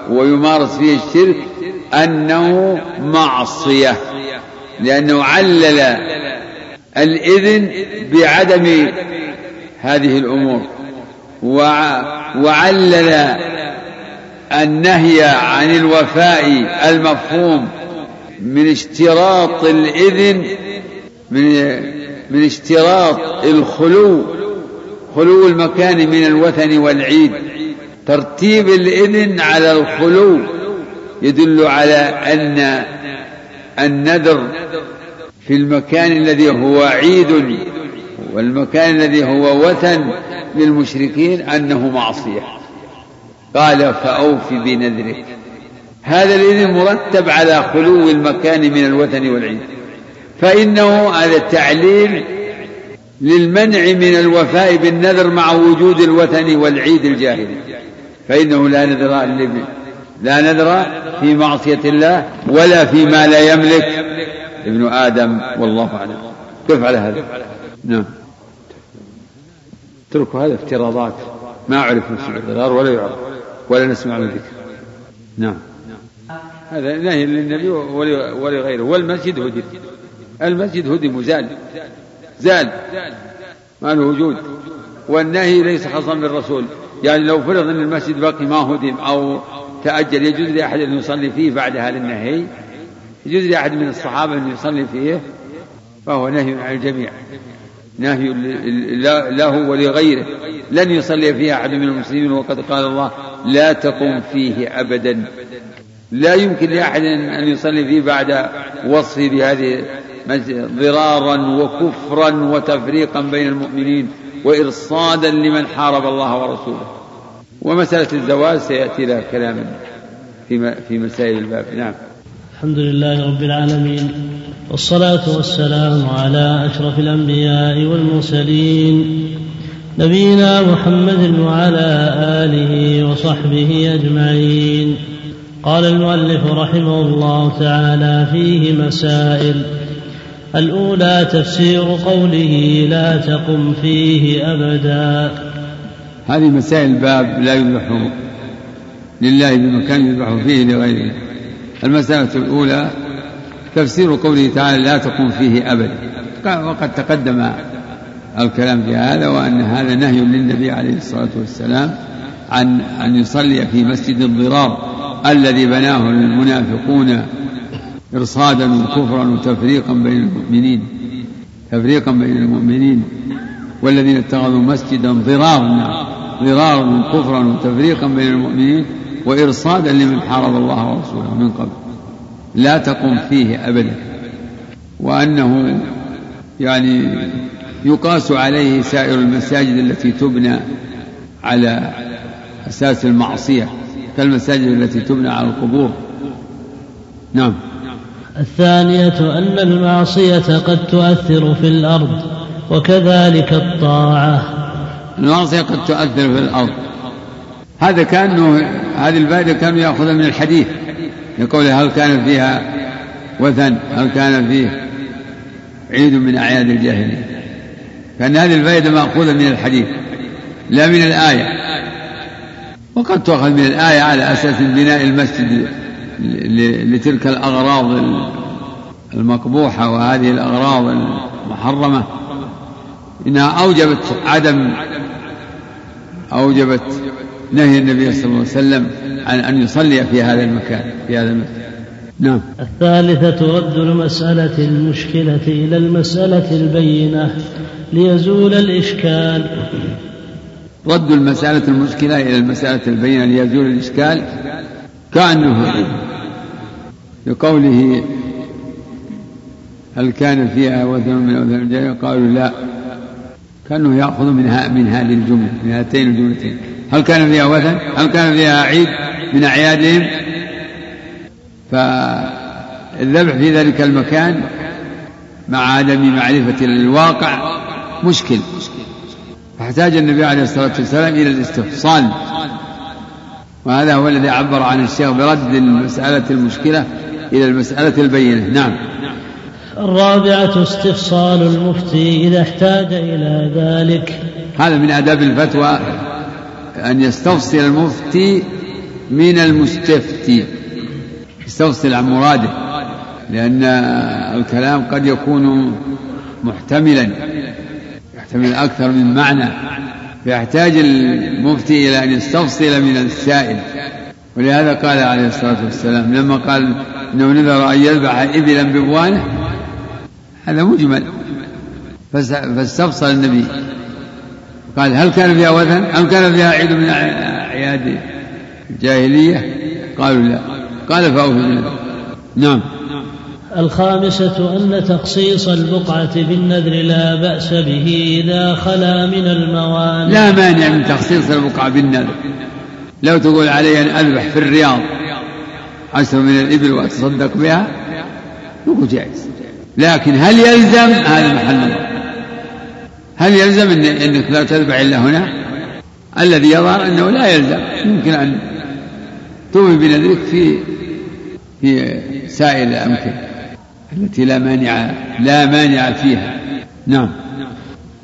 ويمارس فيه الشرك أنه معصية لأنه علل الإذن بعدم هذه الأمور وعلل النهي عن الوفاء المفهوم من اشتراط الإذن من من اشتراط الخلو خلو المكان من الوثن والعيد. ترتيب الإذن على الخلو يدل على أن النذر في المكان الذي هو عيد والمكان الذي هو وثن للمشركين أنه معصية. قال فأوف بنذرك. هذا الإذن مرتب على خلو المكان من الوثن والعيد. فإنه هذا التعليل للمنع من الوفاء بالنذر مع وجود الوثن والعيد الجاهلي فإنه لا نذر لا نذر في معصية الله ولا فيما لا يملك ابن آدم والله أعلم. كيف على هذا؟ نعم. اتركوا هذا افتراضات. ما عرف مسجد الضرار ولا يعرف ولا نسمع له ذكر. نعم. هذا نهي للنبي ولغيره. والمسجد هدم المسجد هدم وزال زال. ما له وجود. والنهي ليس خاصا بالرسول. يعني لو فرض أن المسجد باقي ما هدم أو تأجل يجوز لأحد أن يصلي فيه بعد هذا النهي يجوز لأحد من الصحابة أن يصلي فيه؟ فهو نهي عن الجميع. نهي له ولغيره لن يصلي فيه أحد من المسلمين. وقد قال الله لا تقم فيه أبدا. لا يمكن لأحد أن يصلي فيه بعد وصفه بهذه ضرارا وكفرا وتفريقا بين المؤمنين وإرصادا لمن حارب الله ورسوله. ومسألة الزواج سيأتي لها كلام في في مسائل الباب. نعم. الحمد لله رب العالمين والصلاة والسلام على أشرف الأنبياء والمرسلين نبينا محمد وعلى آله وصحبه أجمعين. قال المؤلف رحمه الله تعالى فيه مسائل الأولى تفسير قوله لا تقم فيه أبدا. هذه مسائل الباب لا يذبح لله بمكان يذبح فيه لغيره. المسألة الأولى تفسير قوله تعالى لا تقم فيه أبدا. وقد تقدم الكلام في هذا وأن هذا نهي للنبي عليه الصلاة والسلام عن أن يصلي في مسجد الضرار الذي بناه المنافقون إرصادا وكفرا وتفريقا بين المؤمنين تفريقا بين المؤمنين والذين اتخذوا مسجدا ضرارا ضرارا وكفرا وتفريقا بين المؤمنين وإرصادا لمن حارب الله ورسوله من قبل. لا تقم فيه أبدا. وأنه يعني يقاس عليه سائر المساجد التي تبنى على أساس المعصية كالمساجد التي تبنى على القبور. نعم. الثانية أن المعصية قد تؤثر في الأرض وكذلك الطاعة. المعصية قد تؤثر في الأرض. هذا كأنه هذه الفائدة كانوا يأخذها من الحديث يقول هل كان فيها وثن هل كان فيه عيد من أعياد الجاهلية. كأن هذه الفائدة مأخوذة من الحديث لا من الآية. وقد تؤخذ من الآية على أساس بناء المسجد لتلك الأغراض المقبوحة وهذه الأغراض المحرمة. إنها أوجبت عدم أوجبت نهي النبي صلى الله عليه وسلم عن أن يصلي في هذا المكان في هذا المسجد. نعم. الثالثة رد المسألة المشكلة إلى المسألة البينة ليزول الإشكال. رد المسألة المشكلة إلى المسألة البينة ليزول الإشكال كأنه بقوله هل كان فيها وثن من أوثان الجاهلية؟ قالوا لا. كأنه يأخذ منها من هذه الجملة من هاتين الجملتين. هل كان فيها وثن؟ هل كان فيها عيد من أعيادهم؟ فالذبح في ذلك المكان مع عدم معرفة الواقع مشكل. فاحتاج النبي عليه الصلاة والسلام إلى الاستفصال. وهذا هو الذي عبر عن الشيخ برد المسألة المشكلة إلى المسألة البينة. نعم. الرابعة استفصال المفتي إذا احتاج إلى ذلك. هذا من آداب الفتوى أن يستفصل المفتي من المستفتي. يستفصل عن مراده لأن الكلام قد يكون محتملا يحتمل أكثر من معنى. فيحتاج المفتي إلى أن يستفصل من السائل. ولهذا قال عليه الصلاة والسلام لما قال إنه نذر أن يذبح إبلا ببوانه هذا مجمل. فاستفصل النبي. قال هل كان فيها وثن؟ أم كان فيها عيد من أعياد الجاهلية؟ قالوا لا. قال فأوفوا نعم. الخامسة أن تخصيص البقعة بالنذر لا بأس به إذا خلا من الموانع. لا مانع من تخصيص البقعة بالنذر. لو تقول علي أن أذبح في الرياض عشر من الإبل وأتصدق بها؟ نقول جائز. لكن هل يلزم؟ هذا محل. هل يلزم إن إنك لا تذبح إلا هنا؟ الذي يظهر أنه لا يلزم. يمكن أن توفي بنذرك في في سائر الأمكنة التي لا مانع لا مانع فيها. نعم.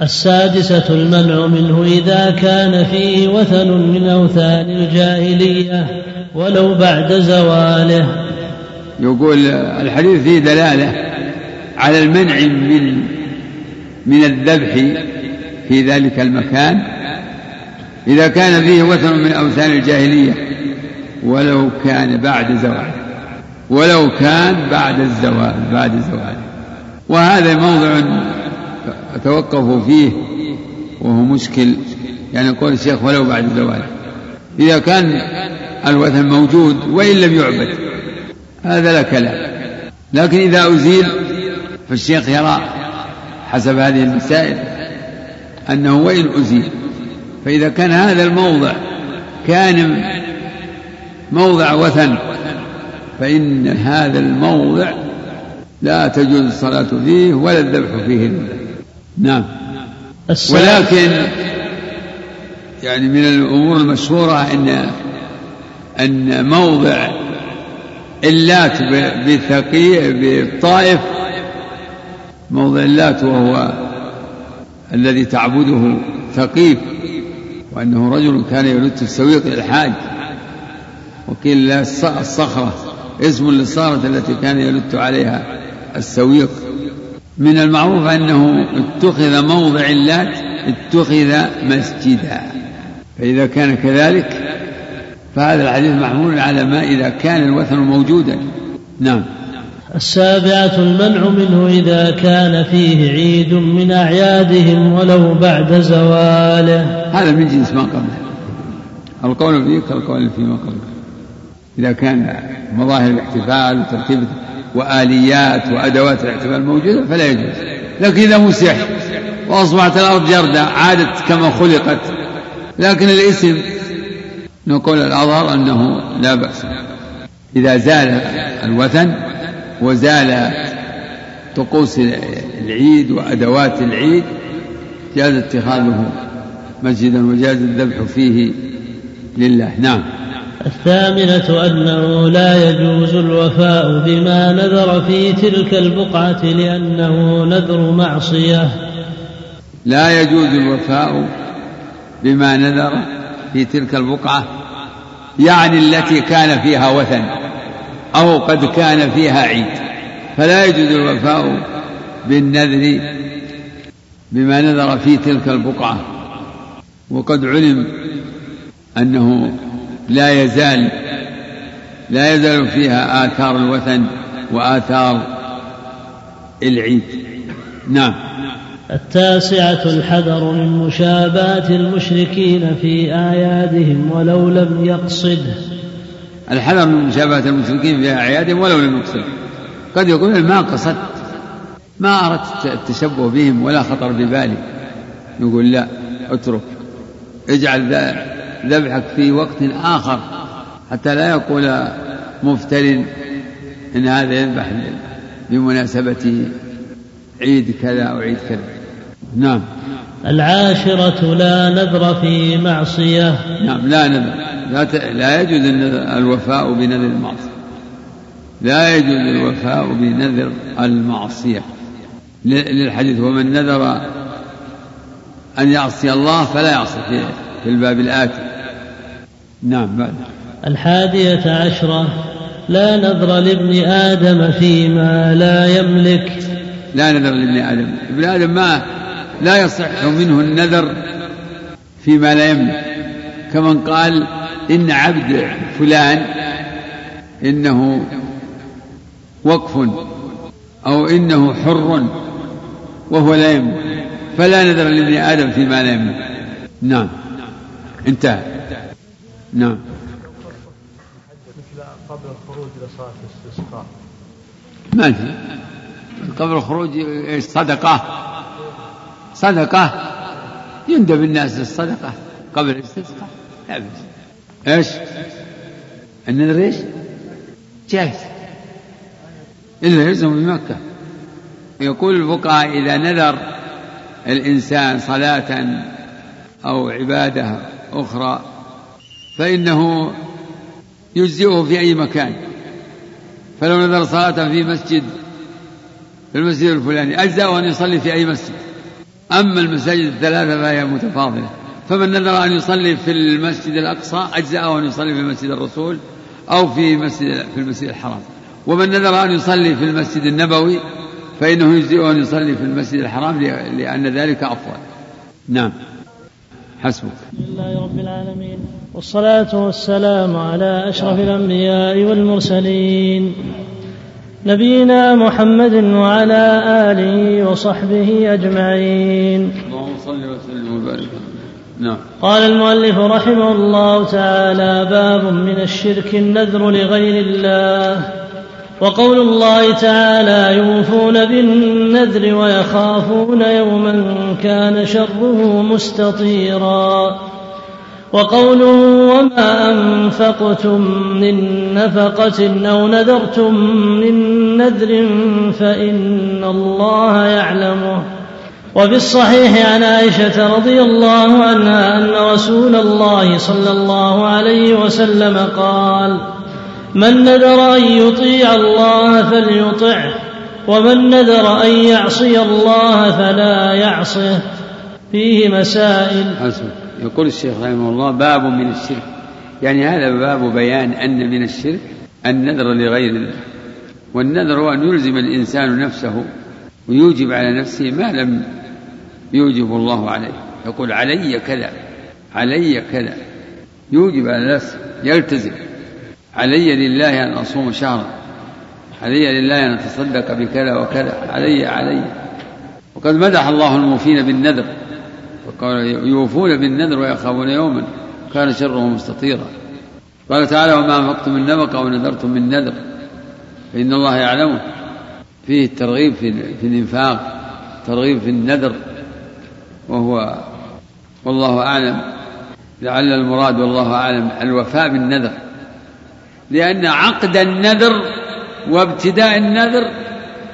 السادسة المنع منه إذا كان فيه وثن من أوثان الجاهلية. ولو بعد زواله. يقول الحديث فيه دلالة على المنع من من الذبح في ذلك المكان. إذا كان فيه وثن من أوثان الجاهلية ولو كان بعد زواله ولو كان بعد الزوال بعد الزوال وهذا موضع توقفوا فيه وهو مشكل. يعني يقول الشيخ ولو بعد الزوال إذا كان الوثن موجود وإن لم يعبد. هذا لا كلام. لكن إذا أزيل فالشيخ يرى حسب هذه المسائل أنه وإن أزيل. فإذا كان هذا الموضع كان موضع وثن فإن هذا الموضع لا تجوز الصلاة فيه ولا الذبح فيه نعم. ولكن يعني من الأمور المشهورة أن أن موضع اللات بثقيف بالطائف موضع اللات وهو الذي تعبده ثقيف وأنه رجل كان يلت السويق للحاج وقيل الصخرة اسم للصخرة التي كان يلت عليها السويق. من المعروف أنه اتخذ موضع اللات اتخذ مسجدا فإذا كان كذلك فهذا الحديث محمول على ما إذا كان الوثن موجودا. نعم. السابعة المنع منه إذا كان فيه عيد من أعيادهم ولو بعد زواله. هذا من جنس ما قبله. القول فيه كالقول فيما قبله. إذا كان مظاهر الاحتفال وترتيب وآليات وأدوات الاحتفال موجودة فلا يجوز. لكن إذا مسح وأصبحت الأرض جردة عادت كما خلقت. لكن الاسم نقول الأظهر أنه لا بأس. إذا زال الوثن وزال طقوس العيد وأدوات العيد جاز اتخاذه مسجدا وجاز الذبح فيه لله. نعم. الثامنة أنه لا يجوز الوفاء بما نذر في تلك البقعة لأنه نذر معصية. لا يجوز الوفاء بما نذر في تلك البقعة يعني التي كان فيها وثن أو قد كان فيها عيد. فلا يجوز الوفاء بالنذر بما نذر في تلك البقعة. وقد علم أنه لا يزال لا يزال فيها آثار الوثن وآثار العيد. نعم. التاسعة الحذر من مشابهة المشركين في أعيادهم ولو لم يقصد. الحذر من مشابهة المشركين في أعيادهم ولو لم يقصد. قد يقول ما قصدت. ما أردت التشبه بهم ولا خطر ببالي يقول لا اترك. اجعل ذبحك في وقت آخر. حتى لا يقول مفتر إن هذا يذبح بمناسبة عيد كذا أو عيد كذا. نعم. العاشرة لا نذر في معصية. نعم لا نذر. لا, ت... لا يجوز الوفاء بنذر المعصية. لا يجوز الوفاء بنذر المعصية. للحديث ومن نذر أن يعصي الله فلا يعصي في الباب الآتي. نعم بعد. الحادية عشرة لا نذر لابن آدم فيما لا يملك. لا نذر لابن آدم. ابن آدم ما لا يصح منه النذر فيما لا يملك كمن قال إن عبد فلان إنه وقف أو إنه حر وهو لا يملك فلا نذر لابن آدم فيما لا يملك نعم. انتهى. نعم. قبل الخروج إلى صلاة الاستسقاء ما قبل الخروج صدقة. صدقة. يندب الناس للصدقة قبل الاستسقاء لا بس إيش؟ النذر إيش؟ جائز إلا يلزم بمكة. يقول الفقهاء إذا نذر الإنسان صلاة أو عبادة أخرى فإنه يجزئه في أي مكان. فلو نذر صلاة في مسجد في المسجد الفلاني أجزأه أن يصلي في أي مسجد. أما المساجد الثلاثة فهي متفاضلة. فمن نذر أن يصلي في المسجد الأقصى أجزأه أن يصلي في مسجد الرسول أو في مسجد في المسجد الحرام. ومن نذر أن يصلي في المسجد النبوي فإنه يجزئه أن يصلي في المسجد الحرام لأن ذلك أفضل. نعم. حسبك. الحمد لله رب العالمين. والصلاة والسلام على أشرف الأنبياء والمرسلين. نبينا محمد وعلى آله وصحبه أجمعين. اللهم صل وسلم وبارك. نعم. قال المؤلف رحمه الله تعالى باب من الشرك النذر لغير الله. وقول الله تعالى يوفون بالنذر ويخافون يوما كان شره مستطيرا. وقوله وما أنفقتم من نفقة أو نذرتم من نذر فإن الله يعلمه. وفي الصحيح عن عائشة رضي الله عنها أن رسول الله صلى الله عليه وسلم قال من نذر أن يطيع الله فليطعه ومن نذر أن يعصي الله فلا يعصه. فيه مسائل. حسن. يقول الشيخ رحمه الله باب من الشرك. يعني هذا باب بيان أن من الشرك النذر لغير الله والنذر هو أن يلزم الإنسان نفسه ويوجب على نفسه ما لم يوجب الله عليه. يقول علي كذا علي كذا يوجب على نفسه يلتزم. علي لله أن أصوم شهرا علي لله أن أتصدق بكذا وكذا علي علي. وقد مدح الله الموفين بالنذر وقال يوفون بالنذر ويخافون يوما كان شره مستطيرا. قال تعالى وما أنفقتم من نفقة أو نذرتم من نذر. فإن الله يعلمه. فيه الترغيب في, في الإنفاق ترغيب في النذر. وهو والله أعلم. لعل المراد والله أعلم الوفاء بالنذر. لأن عقد النذر وابتداء النذر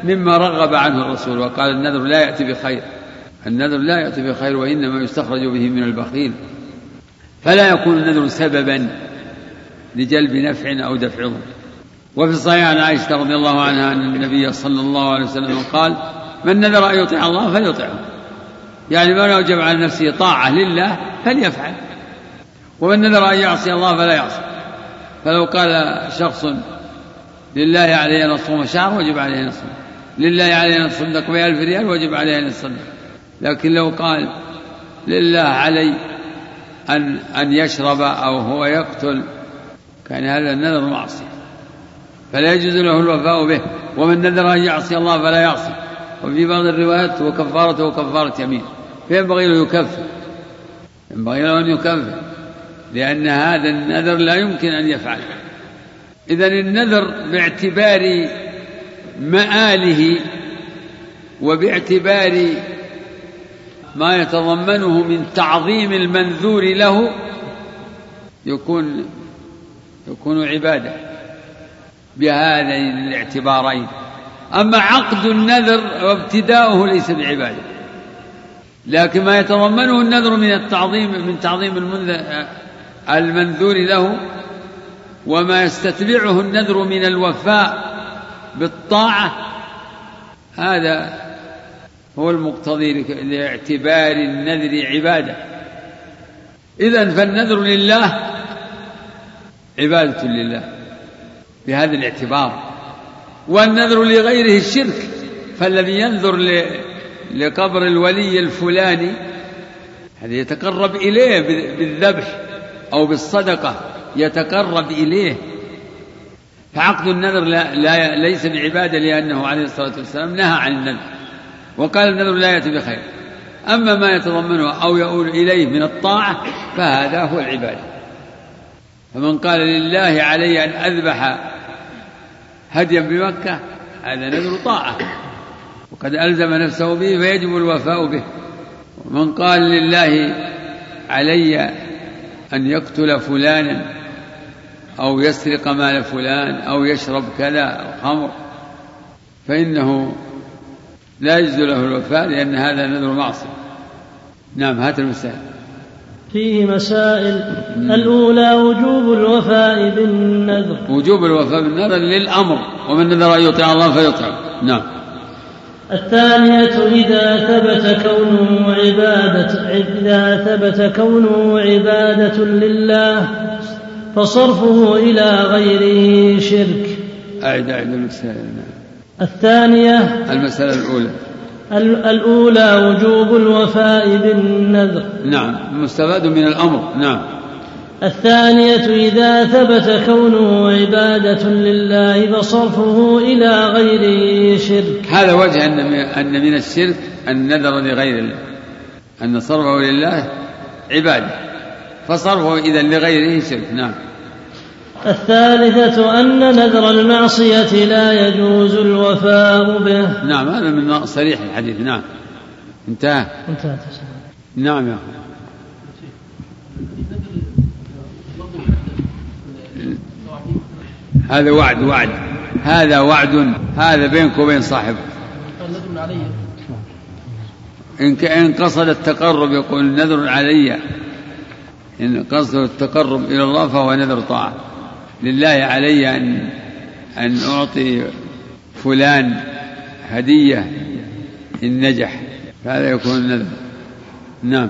مما رغب عنه الرسول وقال النذر لا يأتي بخير. النذر لا يأتي بخير وإنما يستخرج به من البخيل. فلا يكون النذر سببا لجلب نفع أو دفع ضر. وفي الصحيح عن عائشة رضي الله عنها أن النبي صلى الله عليه وسلم قال من نذر أن يطيع الله فليطعه. يعني من أوجب على نفسه طاعة لله فليفعل. ومن نذر أن يعصي الله فلا يعصي. فلو قال شخص لله علي أن أصوم شهر وجب عليه أن يصوم لله علي أن أتصدق بألف ريال وجب عليه أن يتصدق لكن لو قال لله علي أن أن يشرب أو هو يقتل كان هذا النذر معصية. فلا يجوز له الوفاء به. ومن نذر أن يعصي الله فلا يعصي. وفي بعض الروايات وكفارته كفارة يمين. فينبغي له يكفر. ينبغي له أن يكفر. لأن هذا النذر لا يمكن أن يفعل. إذا النذر باعتبار مآله وباعتبار ما يتضمنه من تعظيم المنذور له يكون يكون عبادة بهذين الاعتبارين. أما عقد النذر وابتداؤه ليس بعبادة. لكن ما يتضمنه النذر من التعظيم من تعظيم المنذور له وما يستتبعه النذر من الوفاء بالطاعة هذا هو المقتضي لاعتبار النذر عبادة. إذا فالنذر لله عبادة لله بهذا الاعتبار. والنذر لغيره الشرك فالذي ينذر لقبر الولي الفلاني هذا يتقرب إليه بالذبح أو بالصدقة يتقرب إليه. فعقد النذر لا, لا ليس بعبادة لأنه عليه الصلاة والسلام نهى عن النذر. وقال النذر لا يأتي بخير. أما ما يتضمنه أو يؤول إليه من الطاعة فهذا هو العبادة. فمن قال لله علي أن أذبح هديا بمكة هذا نذر طاعة. وقد ألزم نفسه به فيجب الوفاء به. ومن قال لله علي أن يقتل فلانا أو يسرق مال فلان أو يشرب كذا الخمر فإنه لا يجوز له الوفاء لأن هذا نذر معصية. نعم هات المسائل. فيه مسائل. الأولى وجوب الوفاء بالنذر. وجوب الوفاء بالنذر للأمر ومن نذر أن يطيع الله فيطع نعم. الثانية إذا ثبت كونه عبادة إذا ثبت كونه عبادة لله فصرفه إلى غيره شرك. أعد أعد المسألة الثانية المسألة الأولى. الأولى وجوب الوفاء بالنذر. نعم مستفاد من الأمر. نعم. الثانية إذا ثبت كونه عبادة لله فصرفه إلى غيره شرك. هذا وجه أن أن من الشرك النذر لغير الله. أن صرفه لله عبادة. فصرفه إذا لغيره شرك. نعم. الثالثة أن نذر المعصية لا يجوز الوفاء به. نعم هذا من صريح الحديث. نعم. انتهى. انتهى نعم يا أخي. هذا وعد وعد. هذا وعد هذا بينك وبين صاحبك. إن إن قصد التقرب يقول نذر علي. إن قصد التقرب إلى الله فهو نذر طاعة. لله علي أن أن أعطي فلان هدية إن نجح فهذا يكون نذر نعم.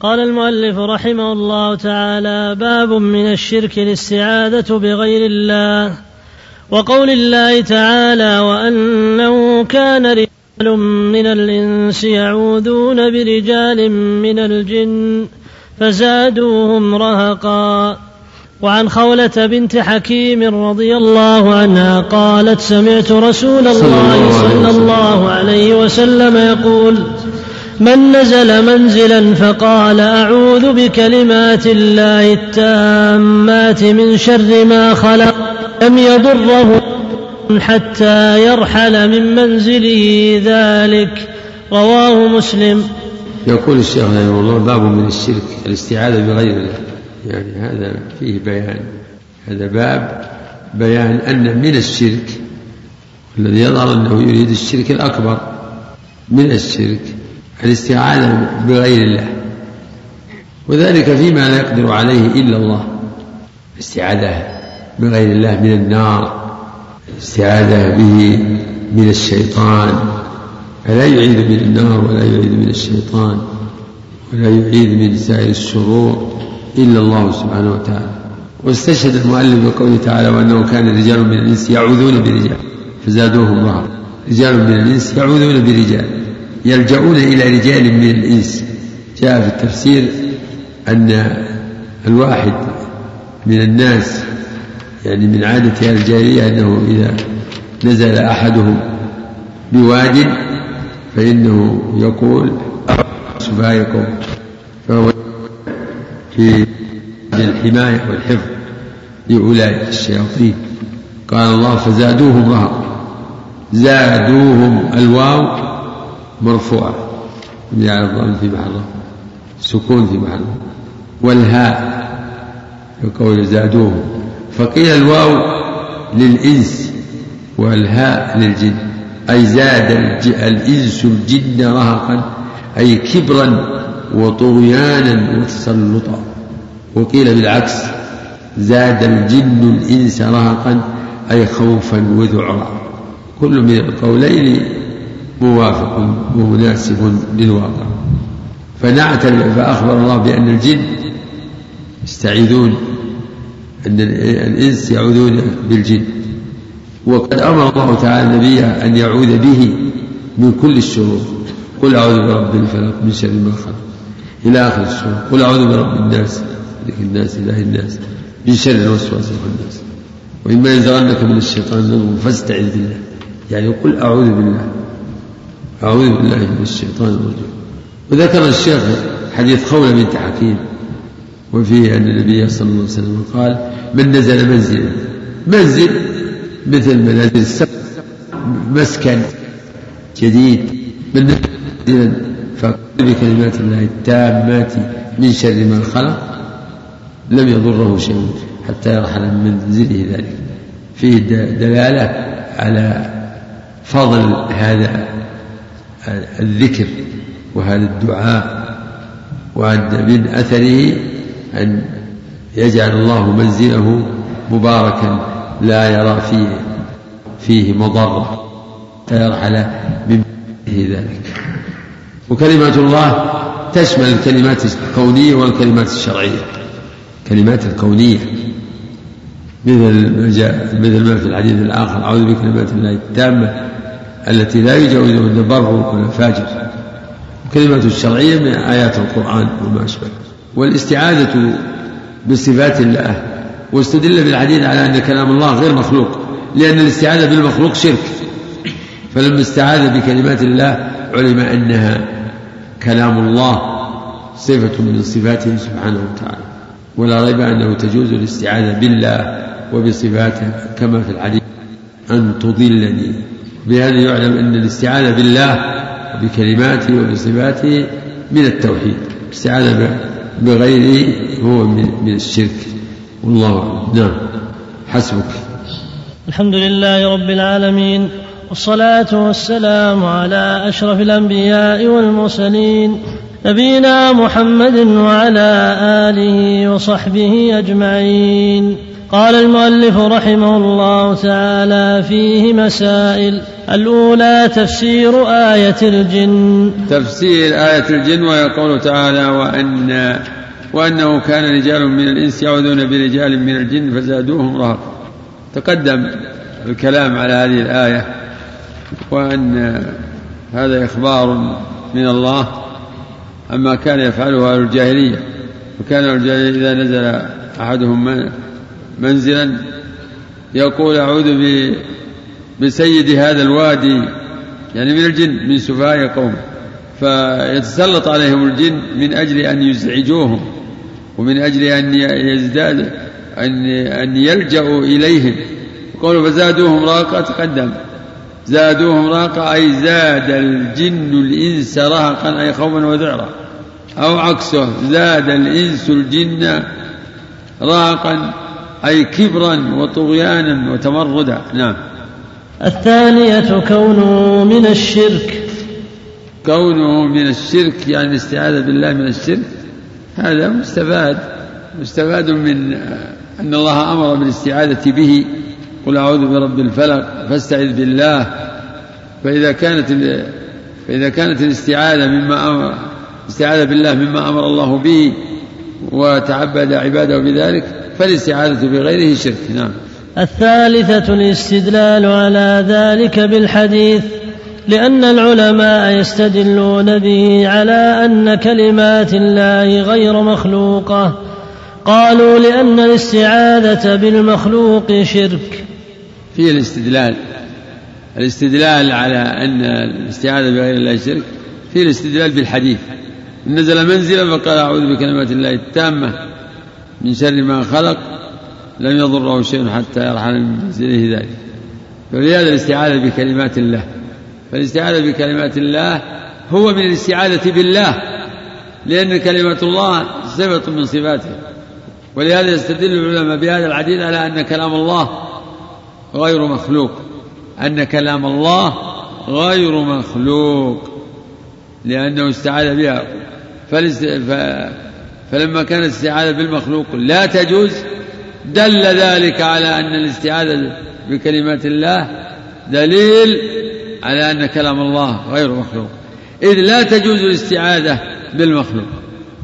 قال المؤلف رحمه الله تعالى باب من الشرك الاستعاذة بغير الله وقول الله تعالى وأنه كان رجال من الإنس يعوذون برجال من الجن فزادوهم رهقا. وعن خولة بنت حكيم رضي الله عنها قالت سمعت رسول الله صلى الله عليه وسلم يقول من نزل منزلا فقال أعوذ بكلمات الله التامات من شر ما خلق لم يضره حتى يرحل من منزله ذلك؟ رواه مسلم. يقول الشيخ رحمه الله باب من الشرك الاستعاذة بغير الله يعني هذا فيه بيان. هذا باب بيان أن من الشرك الذي يظهر أنه يريد الشرك الأكبر من الشرك الاستعاذة بغير الله. وذلك فيما لا يقدر عليه إلا الله. الاستعاذة بغير الله من النار الاستعاذة به من الشيطان. فلا يعيذ من النار ولا يعيذ من الشيطان ولا يعيذ من سائر الشرور. إلا الله سبحانه وتعالى. واستشهد المؤلف بقوله تعالى وأنه كان رجال من الإنس يعوذون برجال فزادوهم ظهر. رجال من الإنس يعوذون برجال يلجؤون إلى رجال من الإنس. جاء في التفسير أن الواحد من الناس يعني من عادة الجاهلية أنه إذا نزل أحدهم بواد فإنه يقول سبايكم فهو في الحماية والحفظ لأولئك الشياطين. قال الله فزادوهم رهقا زادوهم الواو مرفوعة. على الضم في محل سكون في محل والهاء يقول زادوهم. فقيل الواو للإنس والهاء للجن. أي زاد الإنس الجن رهقا. أي كبرا وطغيانا وتسلطا وقيل بالعكس زاد الجن الإنس رهقا أي خوفا وذعرا. كل من القولين موافق ومناسب للواقع. فنعت فأخبر الله بأن الجن يستعيذون أن الإنس يعوذون بالجن. وقد أمر الله تعالى نبيه أن يعوذ به من كل الشرور. قل أعوذ برب الفلق من شر ما خلق. إلى آخر السورة. قل أعوذ برب الناس ملك الناس إله الناس من شر الوسواس الخناس وإما ينزغنك من الشيطان نزغ فاستعذ بالله. يعني قل أعوذ بالله أعوذ بالله من الشيطان الرجيم. وذكر الشيخ حديث خولة بنت حكيم وفيه أن النبي صلى الله عليه وسلم قال من نزل منزلا منزل مثل منازل السبع مسكن جديد من منزلا فقال بكلمات الله التامات من شر ما خلق لم يضره شيء حتى يرحل من منزله ذلك. فيه دلالة على فضل هذا الذكر وهذا الدعاء وأن من أثره أن يجعل الله منزله مباركا لا يرى فيه فيه مضرة فيرحل من ذلك. وكلمات الله تشمل الكلمات الكونية والكلمات الشرعية. الكلمات الكونية. مثل مثل ما في الحديث الآخر أعوذ بكلمات الله التامة التي لا يجاوزهن بر ولا فاجر. الكلمات الشرعية من آيات القرآن وما أشبه. والاستعاذة بصفات الله. واستدل بالحديث على أن كلام الله غير مخلوق. لأن الاستعاذة بالمخلوق شرك. فلما استعاذ بكلمات الله علم أنها كلام الله صفة من صفاته سبحانه وتعالى ولا ريب أنه تجوز الاستعاذة بالله وبصفاته كما في الحديث أن تضلني. بهذا يعلم أن الاستعاذة بالله وبكلماته وبصفاته من التوحيد. الاستعاذة بغيره هو من الشرك. والله نعم. حسبك. الحمد لله رب العالمين. والصلاة والسلام على أشرف الأنبياء والمرسلين نبينا محمد وعلى آله وصحبه أجمعين. قال المؤلف رحمه الله تعالى فيه مسائل. الأولى تفسير آية الجن. تفسير آية الجن وهي قوله تعالى وأن وأنه كان رجال من الإنس يعوذون برجال من الجن فزادوهم رهقا تقدم الكلام على هذه الآية. وأن هذا إخبار من الله عما كان يفعله أهل الجاهلية وكان الجاهلية إذا نزل أحدهم منزلا يقول أعوذ بسيد هذا الوادي يعني من الجن من سفهاء قوم. فيتسلط عليهم الجن من أجل أن يزعجوهم ومن أجل أن يزداد أن أن يلجأوا إليهم. قولوا فزادوهم راقة تقدم زادوهم رهقا أي زاد الجن الإنس رهقا أي خوفا وذعرا. أو عكسه زاد الإنس الجن رهقا أي كبرا وطغيانا وتمردا. نعم. الثانية كونه من الشرك. كونه من الشرك يعني الاستعاذة بالله من الشرك. هذا مستفاد. مستفاد من أن الله أمر بالاستعاذة به. قل أعوذ برب الفلق فاستعذ بالله. فإذا كانت فإذا كانت الاستعاذة مما أمر الاستعاذة بالله مما أمر الله به وتعبد عباده بذلك فالاستعاذة بغيره شرك. نعم. الثالثة الاستدلال على ذلك بالحديث لأن العلماء يستدلون به على أن كلمات الله غير مخلوقة. قالوا لأن الاستعاذة بالمخلوق شرك. فيه الاستدلال. الاستدلال على أن الاستعاذة بغير الله شرك فيه الاستدلال بالحديث. نزل منزلا فقال أعوذ بكلمات الله التامة من شر ما خلق لم يضره شيء حتى يرحل من منزله ذلك. فلهذا الاستعاذة بكلمات الله. فالاستعاذة بكلمات الله هو من الاستعاذة بالله لأن كلمة الله صفة من صفاته. ولهذا يستدل العلماء بهذا الحديث على أن كلام الله غير مخلوق. أن كلام الله غير مخلوق. لأنه استعاذ بها. فلما كانت الاستعاذة بالمخلوق لا تجوز دل ذلك على أن الاستعاذة بكلمات الله دليل على أن كلام الله غير مخلوق. إذ لا تجوز الاستعاذة بالمخلوق.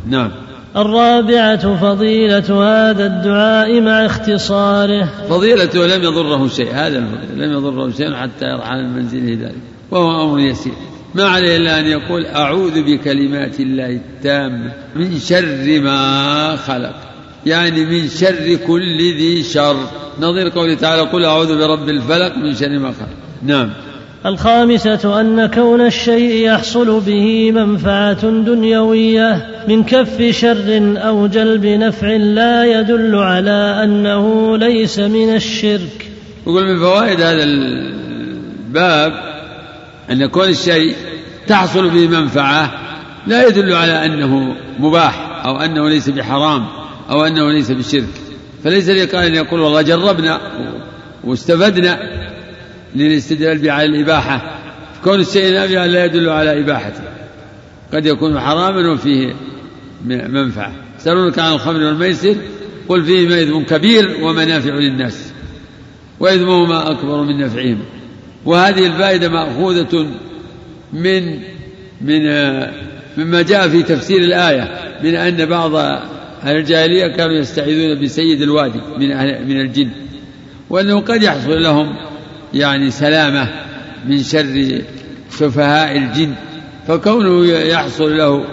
نعم. الرابعة فضيلة هذا الدعاء مع اختصاره. فضيلته لم يضره شيء هذا لم يضره شيء حتى يرحل من منزله ذلك وهو أمر يسير. ما عليه إلا أن يقول أعوذ بكلمات الله التامة من شر ما خلق. يعني من شر كل ذي شر. نظير قوله تعالى قل أعوذ برب الفلق من شر ما خلق. نعم. الخامسة أن كون الشيء يحصل به منفعة دنيوية من كف شر أو جلب نفع لا يدل على أنه ليس من الشرك. يقول من فوائد هذا الباب أن كون الشيء تحصل به منفعة لا يدل على أنه مباح أو أنه ليس بحرام أو أنه ليس بشرك. فليس لي قال أن يقول والله جربنا واستفدنا للاستدلال به على الإباحة. كون الشيء نافعا لا يدل على إباحته. قد يكون حراما وفيه منفعة. يسألونك عن الخمر والميسر قل فيهما إثم كبير ومنافع للناس. وإثمهما أكبر من نفعهما. وهذه الفائدة مأخوذة من من مما جاء في تفسير الآية من أن بعض أهل الجاهلية كانوا يستعيذون بسيد الوادي من من الجن. وأنه قد يحصل لهم يعني سلامة من شر سفهاء الجن فكونه يحصل له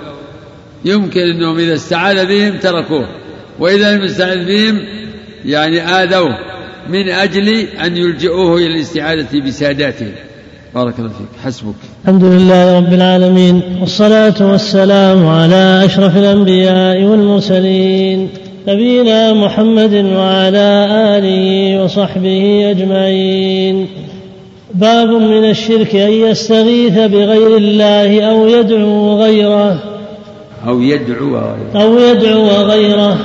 يمكن أنهم إذا استعاذ بهم تركوه وإذا لم يستعذ بهم يعني آذوه من أجل أن يلجئوه إلى الاستعاذة بساداتهم. بارك الله فيك. حسبك. الحمد لله رب العالمين والصلاة والسلام على أشرف الأنبياء والمرسلين. نبينا محمد وعلى آله وصحبه أجمعين. باب من الشرك أن يستغيث بغير الله أو يدعو غيره. أو يدعو غيره. أو يدعو غيره.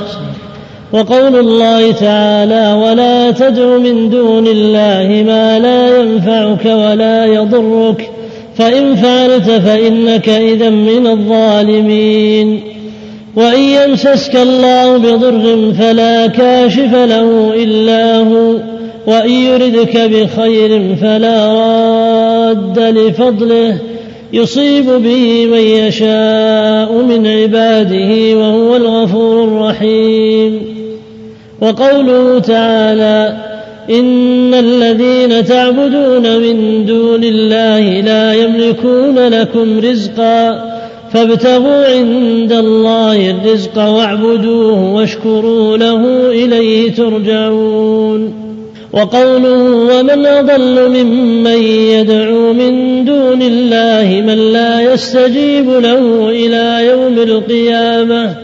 وقول الله تعالى ولا تدع من دون الله ما لا ينفعك ولا يضرك فإن فعلت فإنك إذا من الظالمين. وإن يمسسك الله بضر فلا كاشف له إلا هو وإن يردك بخير فلا راد لفضله يصيب به من يشاء من عباده وهو الغفور الرحيم. وقوله تعالى إن الذين تعبدون من دون الله لا يملكون لكم رزقا فابتغوا عند الله الرزق واعبدوه واشكروا له إليه ترجعون. وقوله ومن أضل ممن يدعو من دون الله من لا يستجيب له إلى يوم القيامة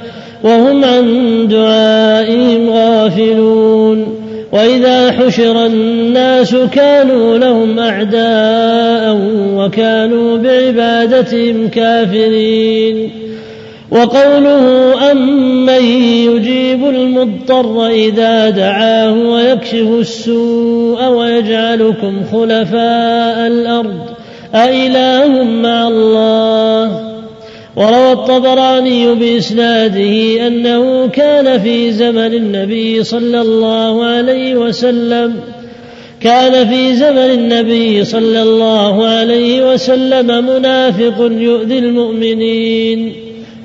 وهم عن دعائهم غافلون. وإذا حشر الناس كانوا لهم أعداء وكانوا بعبادتهم كافرين. وقوله أمن يجيب المضطر إذا دعاه ويكشف السوء ويجعلكم خلفاء الأرض أإله مع الله وروى الطبراني بإسناده أنه كان في زمن النبي صلى الله عليه وسلم كان في زمن النبي صلى الله عليه وسلم منافق يؤذي المؤمنين.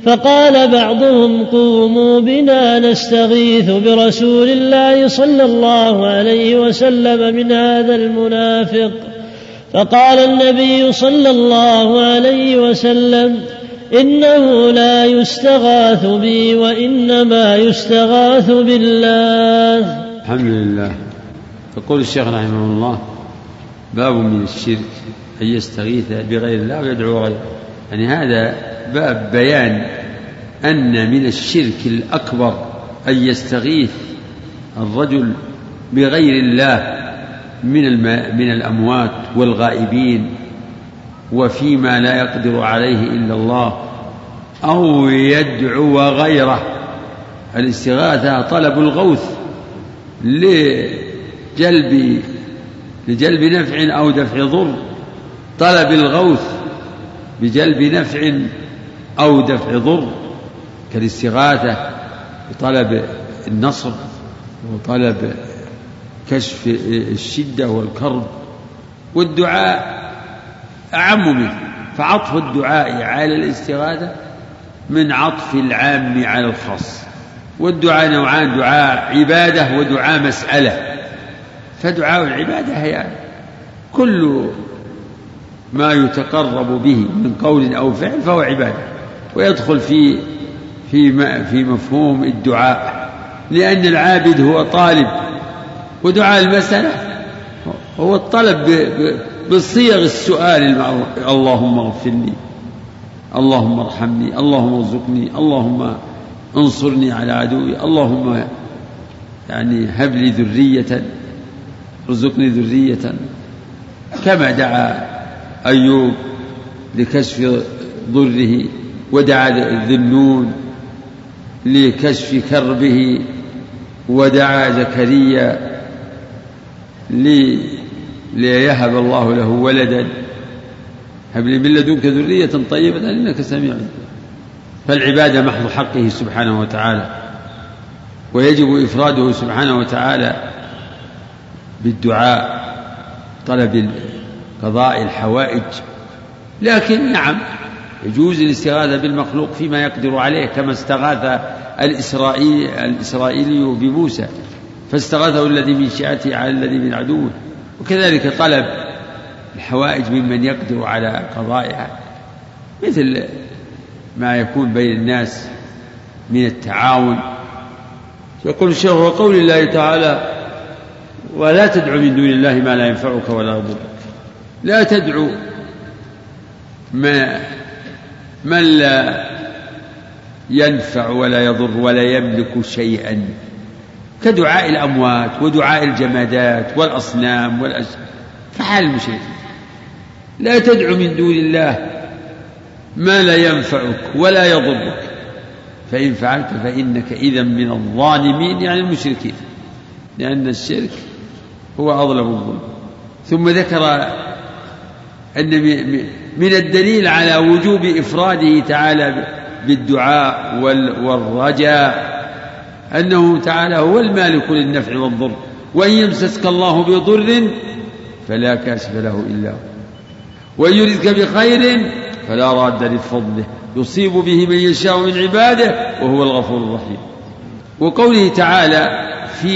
فقال بعضهم قوموا بنا نستغيث برسول الله صلى الله عليه وسلم من هذا المنافق. فقال النبي صلى الله عليه وسلم إنه لا يستغاث بي وإنما يستغاث بالله. الحمد لله. يقول الشيخ رحمه الله باب من الشرك أن يستغيث بغير الله ويدعو غيره. يعني هذا باب بيان أن من الشرك الأكبر أن يستغيث الرجل بغير الله من من الأموات والغائبين. وفيما لا يقدر عليه إلا الله أو يدعو غيره. الاستغاثة طلب الغوث لجلب لجلب نفع أو دفع ضر. طلب الغوث بجلب نفع أو دفع ضر. كالاستغاثة بطلب النصر وطلب كشف الشدة والكرب. والدعاء أعم منه. فعطف الدعاء على الاستغاثة من عطف العام على الخاص. والدعاء نوعان دعاء عبادة ودعاء مسألة. فدعاء العبادة هي كل ما يتقرب به من قول أو فعل فهو عبادة. ويدخل في في في مفهوم الدعاء. لأن العابد هو طالب. ودعاء المسألة هو الطلب بصيغ السؤال اللهم اغفر لي اللهم ارحمني اللهم ارزقني اللهم انصرني على عدوي اللهم يعني هب لي ذرية ارزقني ذرية. كما دعا أيوب لكشف ضره ودعا الذنون لكشف كربه ودعا زكريا ليهب الله له ولدا. هب لي من لدنك ذرية طيبة إنك سميع. فالعبادة محض حقه سبحانه وتعالى ويجب إفراده سبحانه وتعالى بالدعاء طلب قضاء الحوائج. لكن نعم يجوز الاستغاثة بالمخلوق فيما يقدر عليه كما استغاث الإسرائيلي, الإسرائيلي بموسى فاستغاثه الذي من شيعته على الذي من عدوه. وكذلك طلب الحوائج ممن يقدر على قضائها مثل ما يكون بين الناس من التعاون. يقول الشيخ وقول الله تعالى ولا تدعو من دون الله ما لا ينفعك ولا يضرك. لا تدعو ما من لا ينفع ولا يضر ولا يملك شيئا. كدعاء الأموات ودعاء الجمادات والأصنام والأشياء فحال المشركين لا تدعو من دون الله ما لا ينفعك ولا يضرك. فإن فعلت فإنك إذا من الظالمين يعني المشركين لأن الشرك هو أظلم الظلم. ثم ذكر أن من الدليل على وجوب إفراده تعالى بالدعاء والرجاء أنه تعالى هو المالك للنفع والضر وإن يمسسك الله بضر فلا كاشف له إلا هو وإن يردك بخير فلا راد لفضله يصيب به من يشاء من عباده وهو الغفور الرحيم. وقوله تعالى في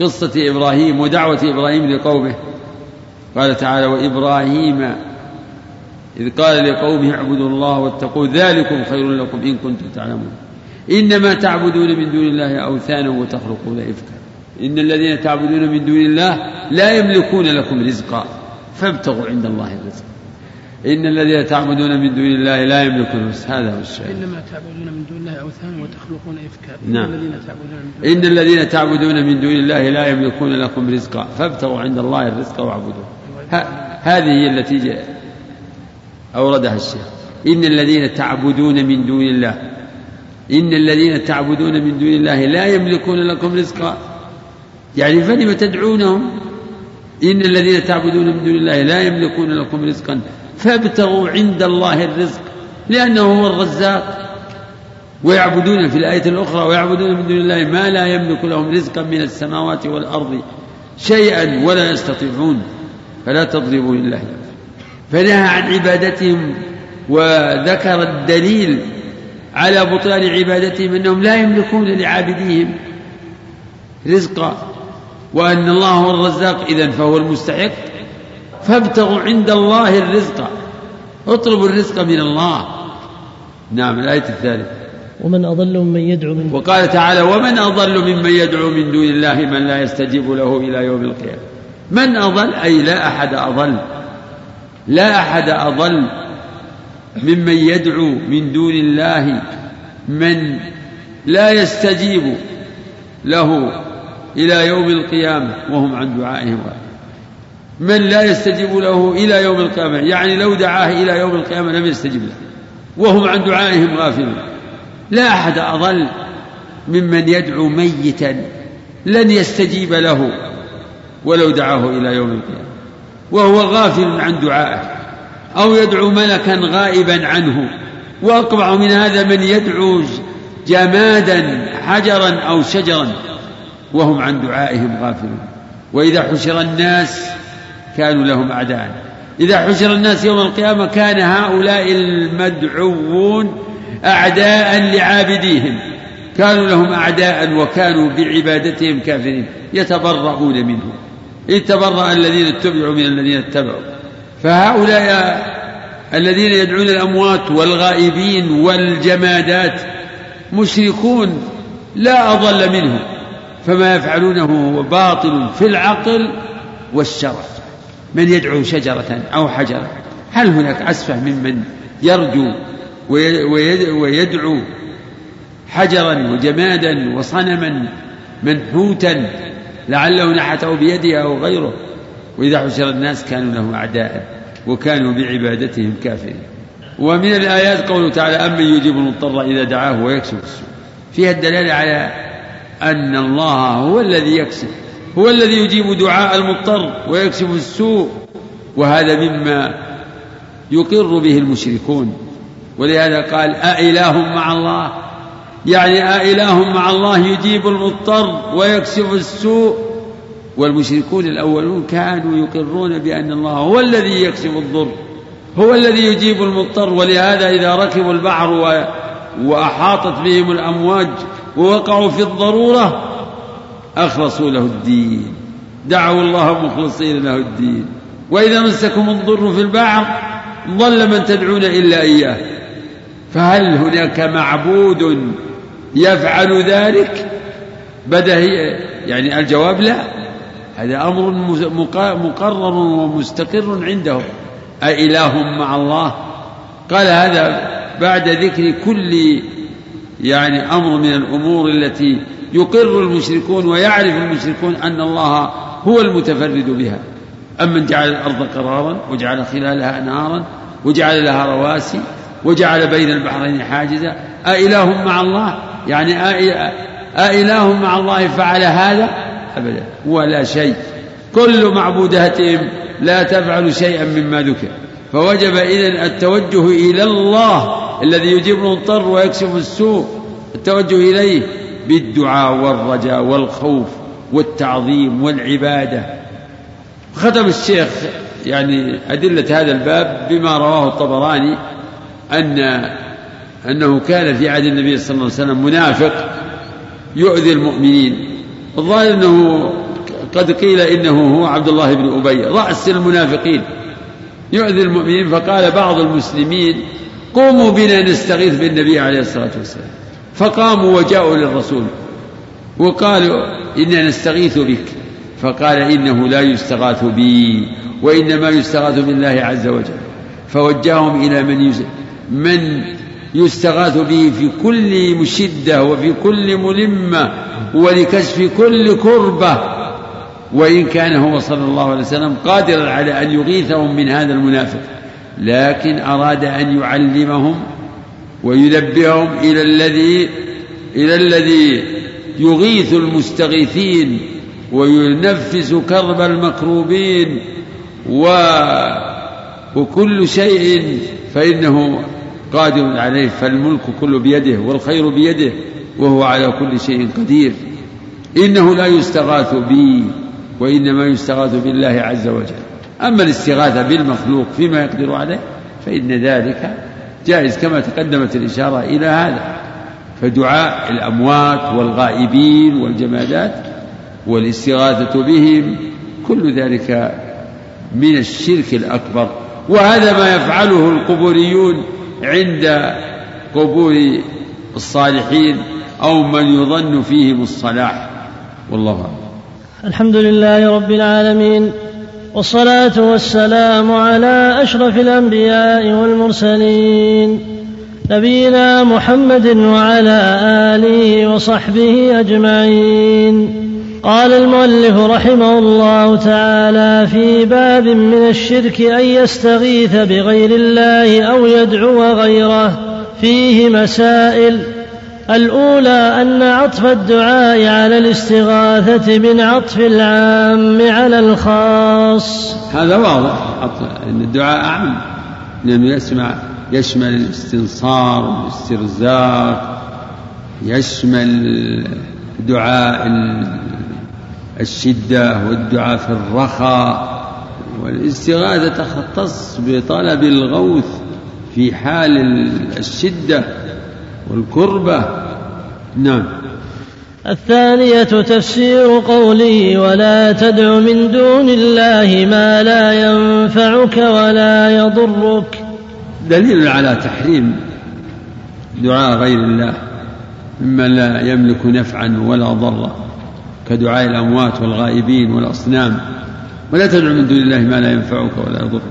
قصة إبراهيم ودعوة إبراهيم لقومه قال تعالى وإبراهيم إذ قال لقومه اعبدوا الله واتقوا ذلكم خير لكم إن كنتم تعلمون. إنما تعبدون من دون الله أوثانا وتخلقون إفكا. إن الذين تعبدون من دون الله لا يملكون لكم رزقا. فابتغوا عند الله الرزق. إن الذين تعبدون من دون الله لا يملكون هذا هو الشيء إنما تعبدون من دون الله أوثانا وتخلقون إفكا. نعم. إن الذين تعبدون من دون الله لا يملكون لكم رزقا. فابتغوا عند الله الرزق واعبدوه. هذه هي التي أوردها الشيخ. إن الذين تعبدون من دون الله إن الذين تعبدون من دون الله لا يملكون لكم رزقا. يعني فلم تدعونهم؟ إن الذين تعبدون من دون الله لا يملكون لكم رزقا. فابتغوا عند الله الرزق لأنه هو الرزاق. ويعبدون في الآية الأخرى ويعبدون من دون الله ما لا يملك لهم رزقا من السماوات والأرض شيئا ولا يستطيعون. فلا تضربوا لله. فنهى عن عبادتهم وذكر الدليل على بطلان عبادتهم أنهم لا يملكون لعابديهم رزقا وأن الله هو الرزاق اذا فهو المستحق. فابتغوا عند الله الرزق اطلبوا الرزق من الله. نعم الآية الثالثة. ومن أضل ممن يدعو من وقال تعالى ومن أضل ممن يدعو من دون الله من لا يستجيب له إلى يوم القيامة. من أضل؟ أي لا أحد أضل. لا أحد أضل. ممن يدعو من دون الله من لا يستجيب له إلى يوم القيامة وهم عن دعائهم غافلون من لا يستجيب له إلى يوم القيامة يعني لو دعاه إلى يوم القيامة لم يستجب له وهم عن دعائهم غافلون. لا أحد أضل ممن يدعو ميتا لن يستجيب له ولو دعاه إلى يوم القيامة وهو غافل عن دعائه. أو يدعو ملكا غائبا عنه. وأقبح من هذا من يدعو جمادا حجرا أو شجرا. وهم عن دعائهم غافلون. وإذا حشر الناس كانوا لهم أعداء. إذا حشر الناس يوم القيامة كان هؤلاء المدعوون أعداء لعابديهم. كانوا لهم أعداء وكانوا بعبادتهم كافرين. يتبرؤون منهم. إذ تبرأ الذين اتبعوا من الذين اتبعوا. فهؤلاء الذين يدعون الأموات والغائبين والجمادات مشركون لا أضل منهم فما يفعلونه باطل في العقل والشرع من يدعو شجرة أو حجرا هل هناك أسفه ممن يرجو ويدعو حجرا وجمادا وصنما منحوتا لعله نحته بيده أو غيره؟ وإذا حشر الناس كانوا له أعداء وكانوا بعبادتهم كافرين. ومن الآيات قوله تعالى أمن يجيب المضطر إذا دعاه ويكشف السوء. فيها الدلالة على أن الله هو الذي يكشف هو الذي يجيب دعاء المضطر ويكشف السوء وهذا مما يقر به المشركون. ولهذا قال أإله مع الله يعني أإله مع الله يجيب المضطر ويكشف السوء. والمشركون الأولون كانوا يقرون بأن الله هو الذي يكشف الضر هو الذي يجيب المضطر ولهذا إذا ركبوا البحر. وأحاطت بهم الأمواج ووقعوا في الضرورة أخلصوا له الدين دعوا الله مخلصين له الدين. وإذا مسكم الضر في البحر ضل من تدعون إلا إياه. فهل هناك معبود يفعل ذلك؟ بدهي يعني الجواب لا. هذا أمر مقرر ومستقر عندهم. أإله مع الله؟ قال هذا بعد ذكر كل يعني أمر من الأمور التي يقر المشركون ويعرف المشركون أن الله هو المتفرد بها. أمن جعل الأرض قرارا وجعل خلالها أنهارا وجعل لها رواسي وجعل بين البحرين حاجزا. أإله مع الله؟ يعني أإله مع الله فعل هذا؟ أبدا ولا شيء. كل معبوداتهم لا تفعل شيئا مما ذكر. فوجب إذن التوجه إلى الله الذي يجيب المضطر ويكشف السوء. التوجه إليه بالدعاء والرجاء والخوف والتعظيم والعبادة. ختم الشيخ يعني أدلة هذا الباب بما رواه الطبراني أن أنه كان في عهد النبي صلى الله عليه وسلم منافق يؤذي المؤمنين. الظاهر أنه قد قيل إنه هو عبد الله بن أبي. رأس المنافقين. يؤذي المؤمنين. فقال بعض المسلمين قوموا بنا نستغيث بالنبي عليه الصلاة والسلام. فقاموا وجاءوا للرسول وقالوا إنا نستغيث بك. فقال إنه لا يستغاث بي وإنما يستغاث بالله عز وجل. فوجههم إلى من من يستغاث به في كل مشدة وفي كل ملمة ولكشف كل كربة. وإن كان هو صلى الله عليه وسلم قادرا على أن يغيثهم من هذا المنافق لكن أراد أن يعلمهم وينبههم إلى الذي إلى الذي يغيث المستغيثين وينفس كرب المكروبين. و وكل شيء فإنه قادر عليه فالملك كله بيده والخير بيده وهو على كل شيء قدير. إنه لا يستغاث بي وإنما يستغاث بالله عز وجل. أما الاستغاثة بالمخلوق فيما يقدر عليه فإن ذلك جائز كما تقدمت الإشارة إلى هذا. فدعاء الأموات والغائبين والجمادات والاستغاثة بهم كل ذلك من الشرك الأكبر. وهذا ما يفعله القبوريون عند قبور الصالحين أو من يظن فيهم الصلاح. والله أعلم. الحمد لله رب العالمين والصلاة والسلام على أشرف الأنبياء والمرسلين. نبينا محمد وعلى آله وصحبه أجمعين. قال المؤلف رحمه الله تعالى في باب من الشرك أن يستغيث بغير الله أو يدعو غيره فيه مسائل. الأولى أن عطف الدعاء على الاستغاثة من عطف العام على الخاص. هذا واضح أن الدعاء أعم لأنه يسمع يشمل الاستنصار والاسترزاق يشمل دعاء الشدة والدعاء في الرخاء والاستغاثة تختص بطلب الغوث في حال الشدة والكربة. نعم. الثانية تفسير قوله ولا تدع من دون الله ما لا ينفعك ولا يضرك. دليل على تحريم دعاء غير الله مما لا يملك نفعا ولا ضرا كدعاء الأموات والغائبين والأصنام. ولا تدع من دون الله ما لا ينفعك ولا يضرك.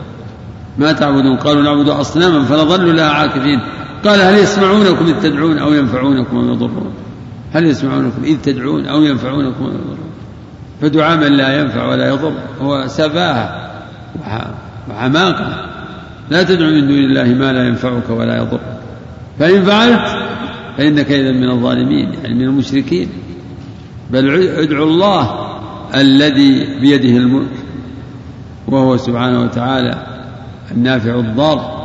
ما تعبدون؟ قالوا نعبد أصناما فنظل لها عاكفين. قال هل يسمعونكم إذ تدعون أو ينفعونكم أو يضرون؟ هل يسمعونكم إذ تدعون أو ينفعونكم أو يضرون؟ فدعاء من لا ينفع ولا يضر هو سفاهة وحماقة. لا تدع من دون الله ما لا ينفعك ولا يضر فإن فعلت فإنك إذا من الظالمين يعني من المشركين. بل ادعوا الله الذي بيده الملك وهو سبحانه وتعالى النافع الضار.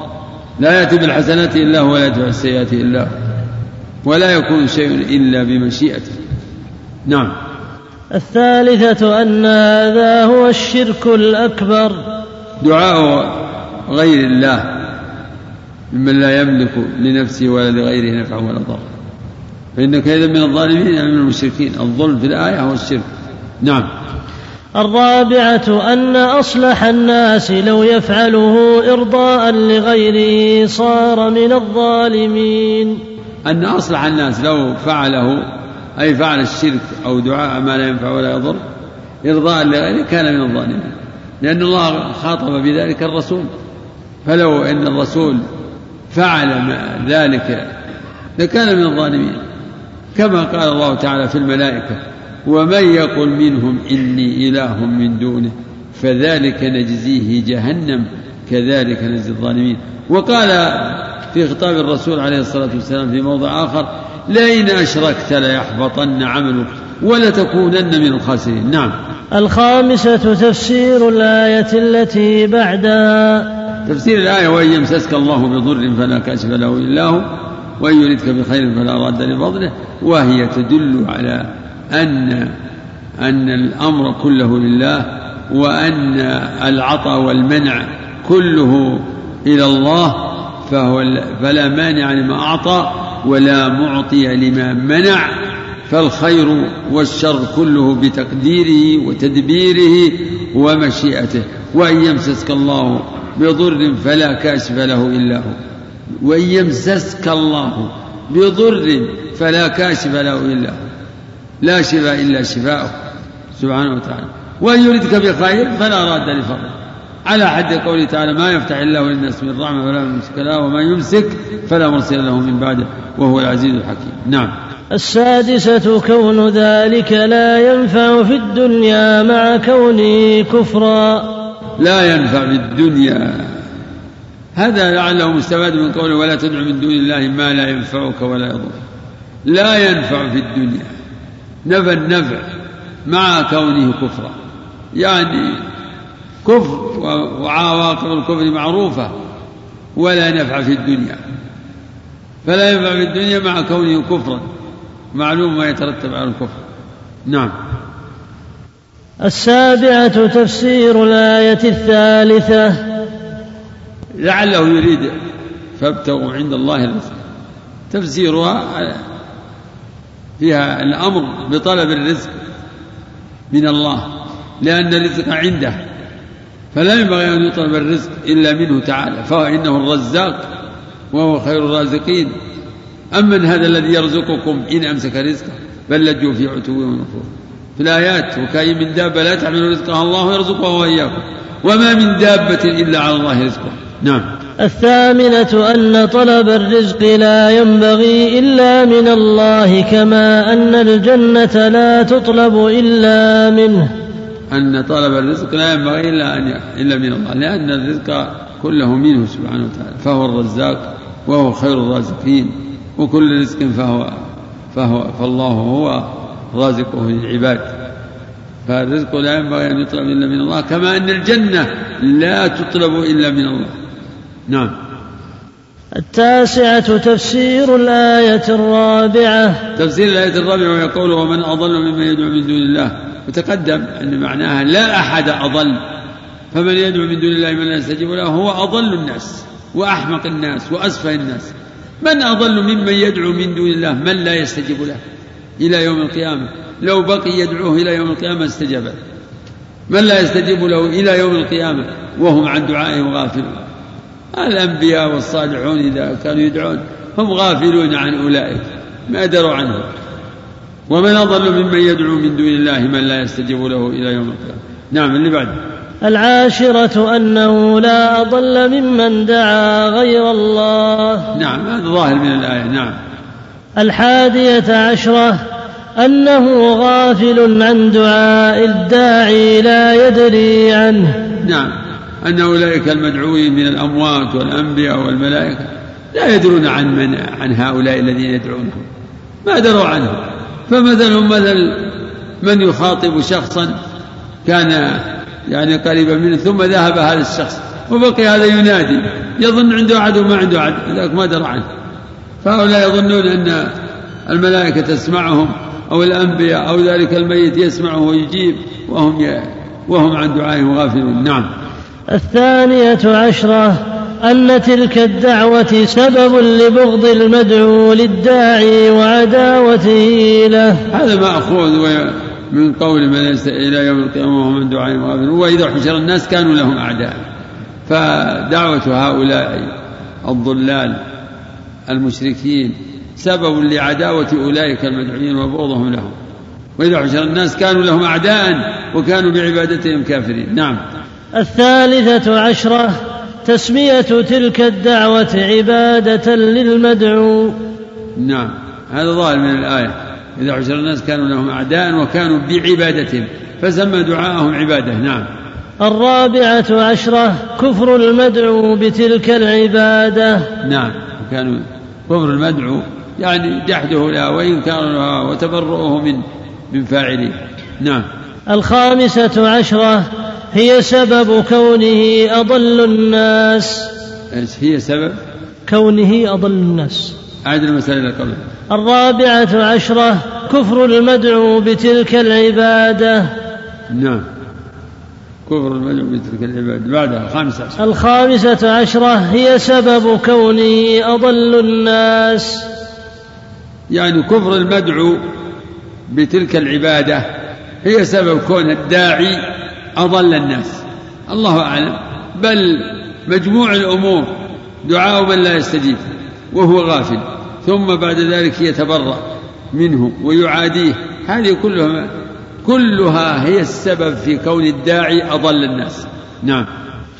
لا يأتي بالحسنات إلا هو ولا يدفع السيئات إلا هو. ولا يكون شيء إلا بمشيئته. نعم. الثالثة أن هذا هو الشرك الأكبر. دعاء غير الله ممن لا يملك لنفسه ولا لغيره نفعا ولا ضرا. فإنك إذا من الظالمين يعني من المشركين. الظلم في الآية هو الشرك. نعم. الرابعة أن أصلح الناس لو يفعله إرضاء لغيره صار من الظالمين. أن أصلح الناس لو فعله أي فعل الشرك أو دعاء ما لا ينفع ولا يضر إرضاء لغيره كان من الظالمين. لأن الله خاطب بذلك الرسول. فلو أن الرسول فعل ذلك لكان من الظالمين. كما قال الله تعالى في الملائكة ومن يقل منهم إني إله من دونه فذلك نجزيه جهنم كذلك نجزي الظالمين. وقال في خطاب الرسول عليه الصلاة والسلام في موضع آخر لئن أشركت ليحبطن عملك ولتكونن من الخاسرين. نعم. الخامسة تفسير الآية التي بعدها. تفسير الآية وإن يمسسك الله بضر فلا كاشف له إلا هو وإن يردك بخير فلا راد لفضله وهي تدل على أن أن الأمر كله لله وأن العطاء والمنع كله إلى الله فهو فلا مانع لما أعطى ولا معطي لما منع. فالخير والشر كله بتقديره وتدبيره ومشيئته. وإن يمسسك الله بضر فلا كاشف له إلا هو. وإن يمسسك الله بضر فلا كاشف له إلا هو. لا شفاء إلا شفاؤه سبحانه وتعالى. وإن يردك بخير فلا راد لفضله. على حد قوله تعالى ما يفتح الله للناس من رحمة فلا ممسك له وما يمسك فلا مرسل له من بعده. وهو العزيز الحكيم. نعم. السادسة كون ذلك لا ينفع في الدنيا مع كونه كفرا. لا ينفع في الدنيا. هذا لعله مستفاد من قوله ولا تدع من دون الله ما لا ينفعك ولا يضرك. لا ينفع في الدنيا. نفى النفع مع كونه كفرا. يعني كفر وعواقب الكفر معروفة ولا نفع في الدنيا. فلا ينفع في الدنيا مع كونه كفرا. معلوم ما يترتب على الكفر. نعم. السابعة تفسير الآية الثالثة. لعله يريد فابتغوا عند الله الرزق تفسيرها فيها الأمر بطلب الرزق من الله لأن الرزق عنده. فلا ينبغي أن يطلب الرزق إلا منه تعالى فهو إنه الرزاق وهو خير الرازقين. أمن هذا الذي يرزقكم إن أمسك رزقه بل لجوا في عتو ونفور. في الآيات وكأي من دابة لا تحمل رزقها الله يرزقها وإياكم. وما من دابة إلا على الله رزقها نعم. الثامنة أن طلب الرزق لا ينبغي إلا من الله كما أن الجنة لا تطلب إلا منه. أن طلب الرزق لا ينبغي إلا أن إلا من الله لأن الرزق كله منه سبحانه وتعالى. فهو الرزاق وهو خير الرازقين. وكل رزق فهو فهو فالله هو رازقه للعباد. فالرزق لا ينبغي أن يطلب إلا من الله كما أن الجنة لا تطلب إلا من الله. نعم. التاسعة تفسير الآية الرابعة. تفسير الآية الرابعة ويقول ومن أضل ممن يدعو من دون الله. وتقدم أن معناها لا أحد أضل. فمن يدعو من دون الله من لا يستجيب له هو أضل الناس وأحمق الناس وأسفه الناس. من أضل ممن يدعو من دون الله؟ من لا يستجيب له إلى يوم القيامة؟ لو بقي يدعوه إلى يوم القيامة استجاب له. من لا يستجيب له إلى يوم القيامة؟ وهم عن دعائهم غافلون. الأنبياء والصالحون إذا كانوا يدعون هم غافلون عن أولئك. ما دروا عنهم. ومن أضل ممن يدعو من دون الله من لا يستجيب له إلى يوم القيامة؟ نعم اللي بعد العاشرة أنه لا أضل ممن دعا غير الله. نعم هذا ظاهر من الآية نعم. الحادية عشرة أنه غافل عن دعاء الداعي لا يدري عنه. نعم أن أولئك المدعوين من الأموات والأنبياء والملائكة لا يدرون عن من عن هؤلاء الذين يدعونهم ما دروا عنه فمثلهم مثل من يخاطب شخصا كان يعني قريبا منه ثم ذهب هذا الشخص. وبقي هذا ينادي. يظن عنده أحد وما عنده أحد ذاك ما درى عنه. فهؤلاء يظنون أن الملائكة تسمعهم أو الأنبياء أو ذلك الميت يسمعه ويجيب وهم وهم عن دعائهم غافلون. نعم. الثانية عشرة أن تلك الدعوة سبب لبغض المدعو للداعي وعداوته له. هذا مأخوذ من قول من إلى يوم القيامة وهم من دعائهم غافلون وإذا حشر الناس كانوا لهم أعداء. فدعوة هؤلاء الضلال المشركين سبب لعداوة أولئك المدعوين وبغضهم لهم. وإذا حشر الناس كانوا لهم أعداء وكانوا بعبادتهم كافرين. نعم. الثالثة عشرة تسمية تلك الدعوة عبادة للمدعو. نعم. هذا ظاهر من الآية. إذا حشر الناس كانوا لهم أعداء وكانوا بعبادتهم فسمى دعاءهم عبادة نعم. الرابعة عشرة كفر المدعو بتلك العبادة. نعم كانوا كفر المدعو يعني جحده لها وإنكارها وتبرؤه من من فاعله نعم. الخامسة عشرة هي سبب كونه أضل الناس. هي سبب؟ كونه أضل الناس. أعد المسألة إلى قبل الرابعة عشرة كفر المدعو بتلك العبادة. نعم. كفر المدعو بتلك العبادة. بعدها الخامسة عشرة. الخامسة عشرة هي سبب كونه أضل الناس. يعني كفر المدعو بتلك العبادة هي سبب كون الداعي أضل الناس. الله أعلم. بل مجموع الأمور دعاء من لا يستجيب وهو غافل. ثم بعد ذلك يتبرأ منه ويعاديه. هذه كلها كلها هي السبب في كون الداعي أضل الناس. نعم.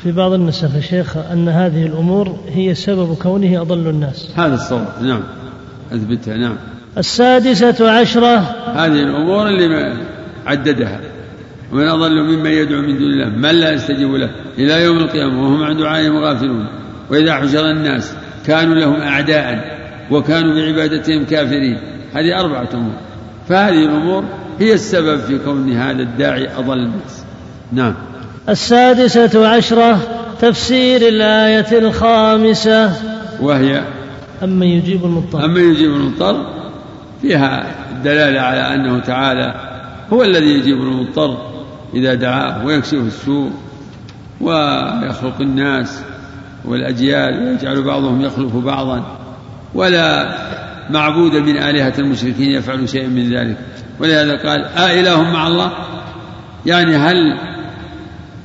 في بعض النسخ شيخ أن هذه الأمور هي سبب كونه أضل الناس. هذا الصواب. نعم. أثبتها. نعم. السادسة عشرة. هذه الأمور اللي عددها. ومن أضل ممن يدعو من دون الله من لا يستجيب له إلى يوم القيامة وهم عن دعائهم غافلون. وإذا حشر الناس كانوا لهم أعداء وكانوا بعبادتهم كافرين. هذه أربعة أمور. فهذه الأمور هي السبب في كون هذا الداعي أضل الناس. نعم. السادسة عشرة تفسير الآية الخامسة. وهي أما يجيب المضطر. أما يجيب المضطر فيها دلالة على أنه تعالى هو الذي يجيب المضطر إذا دعاه ويكشف السوء ويخلق الناس والأجيال ويجعل بعضهم يخلف بعضا. ولا معبود من آلهة المشركين يفعل شيئا من ذلك. ولهذا قال آه إله مع الله. يعني هل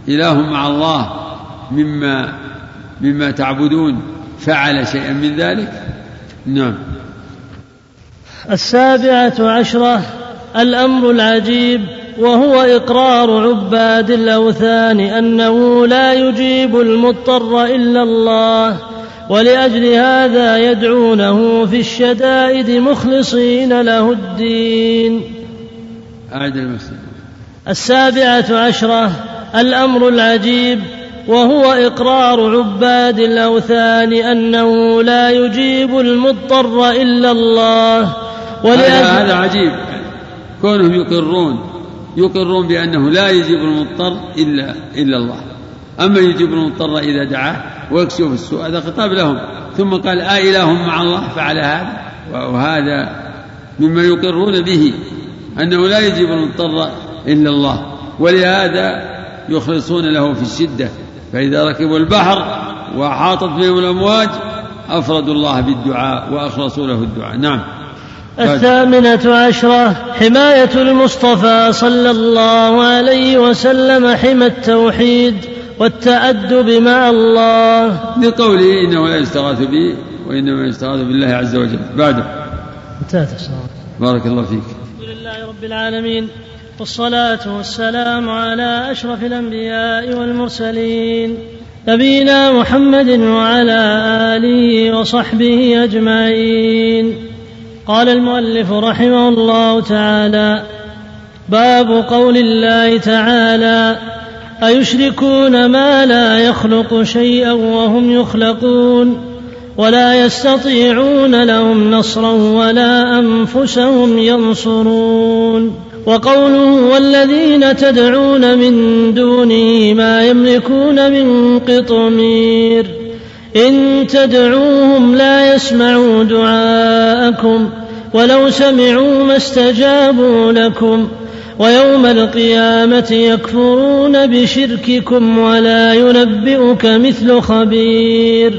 إله مع الله مما مما تعبدون فعل شيئا من ذلك؟ نعم. السابعة عشرة الأمر العجيب وهو إقرار عباد الأوثان أنه لا يجيب المضطر إلا الله. ولأجل هذا يدعونه في الشدائد مخلصين له الدين. أعد السابعة عشرة الأمر العجيب وهو إقرار عباد الأوثان أنه لا يجيب المضطر إلا الله. ولأجل هذا عجيب. كونهم يقرون يقرون بأنه لا يجيب المضطر إلا إلا الله. أما يجيب المضطر إذا دعاه ويكشف السوء هذا خطاب لهم. ثم قال آه إله مع الله فعل هذا. وهذا مما يقرون به أنه لا يجيب المضطر إلا الله. ولهذا يخلصون له في الشدة. فإذا ركبوا البحر وأحاطت بهم الأمواج أفردوا الله بالدعاء وأخلصوا له الدعاء. نعم. الثامنة عشرة حماية المصطفى صلى الله عليه وسلم حمى التوحيد. والتأدب مع الله. لقوله إنه لا يستغاث به وإنما يستغاث بالله عز وجل. بعده. انتهت بارك الله فيك. الحمد لله رب العالمين. والصلاة والسلام على أشرف الأنبياء والمرسلين. نبينا محمد وعلى آله وصحبه أجمعين. قال المؤلف رحمه الله تعالى باب قول الله تعالى أيشركون ما لا يخلق شيئا وهم يخلقون ولا يستطيعون لهم نصرا ولا أنفسهم ينصرون وقوله والذين تدعون من دونه ما يملكون من قطمير إن تدعوهم لا يسمعوا دعاءكم ولو سمعوا ما استجابوا لكم ويوم القيامة يكفرون بشرككم ولا ينبئك مثل خبير.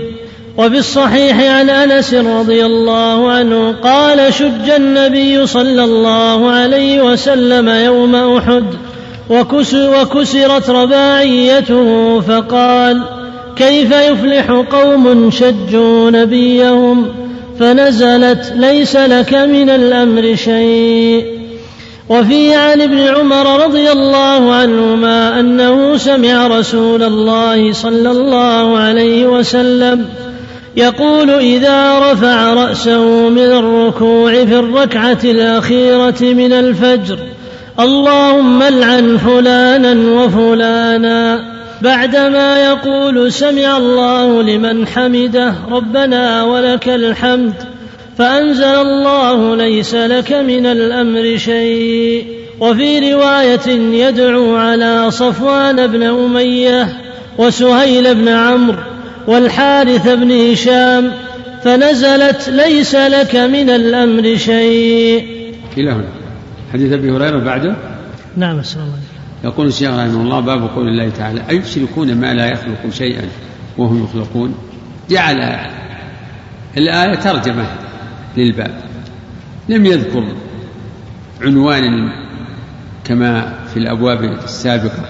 وفي الصحيح عن أنس رضي الله عنه قال شج النبي صلى الله عليه وسلم يوم أحد وكسرت رباعيته فقال كيف يفلح قوم شجوا نبيهم؟ فنزلت ليس لك من الأمر شيء. وفي عن ابن عمر رضي الله عنهما أنه سمع رسول الله صلى الله عليه وسلم يقول إذا رفع رأسه من الركوع في الركعة الأخيرة من الفجر اللهم العن فلانا وفلانا. بعدما يقول سمع الله لمن حمده ربنا ولك الحمد. فأنزل الله ليس لك من الأمر شيء. وفي رواية يدعو على صفوان بن أمية وسهيل بن عمرو والحارث بن هشام فنزلت ليس لك من الأمر شيء. إلى هنا. حديث أبي هريرة بعده. نعم السلام الله. يقول الشيخ رحمه الله باب قول الله تعالى أيشركون ما لا يخلق شيئا وهم يخلقون؟ جعل الآية ترجمة. للباب. لم يذكر عنوانا كما في الأبواب السابقة.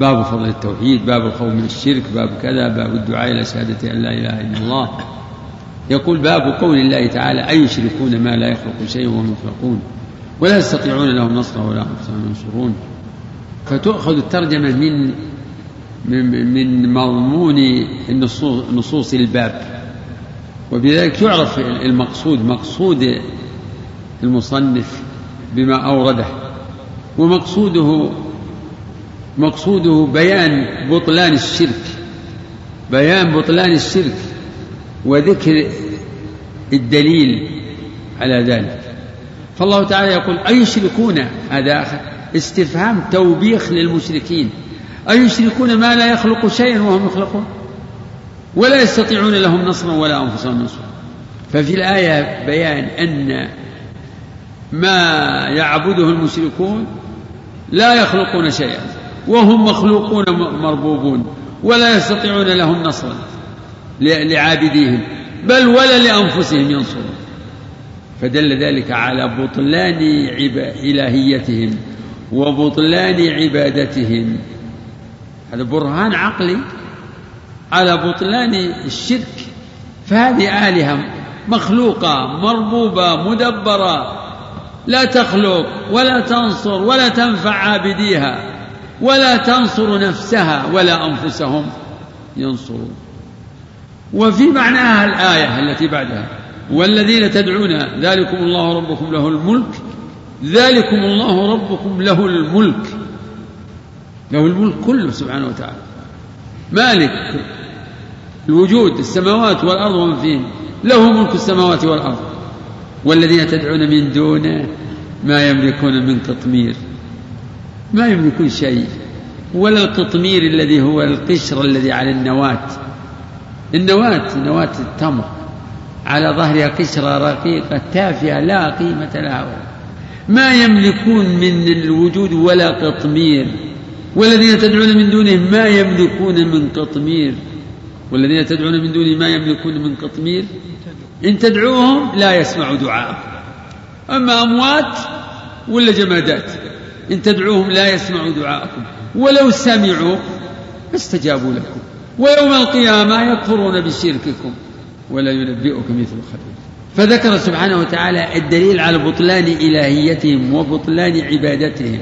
باب فضل التوحيد باب الخوف من الشرك باب كذا باب الدعاء إلى شهادة أن لا إله إلا الله. يقول باب قول الله تعالى أيشركون ما لا يخلق شيئا وهم يخلقون؟ ولا يستطيعون لهم نصرا ولا أنفسهم ينصرون. فتؤخذ الترجمة من من مضمون النصوص نصوص الباب. وبذلك يعرف المقصود مقصود المصنف بما أورده ومقصوده مقصوده بيان بطلان الشرك بيان بطلان الشرك وذكر الدليل على ذلك. فالله تعالى يقول أيشركون؟ هذا استفهام توبيخ للمشركين. أيشركون ما لا يخلق شيئا وهم يخلقون ولا يستطيعون لهم نصرا ولا أنفسهم نصرا. ففي الآية بيان أن ما يعبده المشركون لا يخلقون شيئا وهم مخلوقون مربوبون ولا يستطيعون لهم نصرا لعابديهم بل ولا لأنفسهم ينصرون. فدل ذلك على بطلان إلهيتهم وبطلان عبادتهم. هذا برهان عقلي. على بطلان الشرك فهذه آلهة مخلوقة مربوبة مدبرة لا تخلق ولا تنصر ولا تنفع عابديها ولا تنصر نفسها ولا أنفسهم ينصرون. وفي معناها الآية التي بعدها والذين تدعون ذلكم الله ربكم له الملك ذلكم الله ربكم له الملك له الملك كله سبحانه وتعالى. مالك الوجود السماوات والأرض ومن فيهن. له ملك السماوات والأرض. والذين تدعون من دونه ما يملكون من قطمير ما يملكون شيء. ولا القطمير الذي هو القشر الذي على النواة. النواة نواة التمر. على ظهرها قشرة رقيقة تافهة لا قيمة لها. ما يملكون من الوجود ولا قطمير والذين تدعون من دونه ما يملكون من قطمير والذين تدعون من دونه ما يملكون من قطمير. إن تدعوهم لا يسمعوا دعاءكم. أما أموات ولا جمادات إن تدعوهم لا يسمعوا دعاءكم. ولو سمعوا استجابوا لكم. ويوم القيامة يكفرون بشرككم ولا ينبئك مثل خبير فذكر سبحانه وتعالى الدليل على بطلان إلهيتهم وبطلان عبادتهم.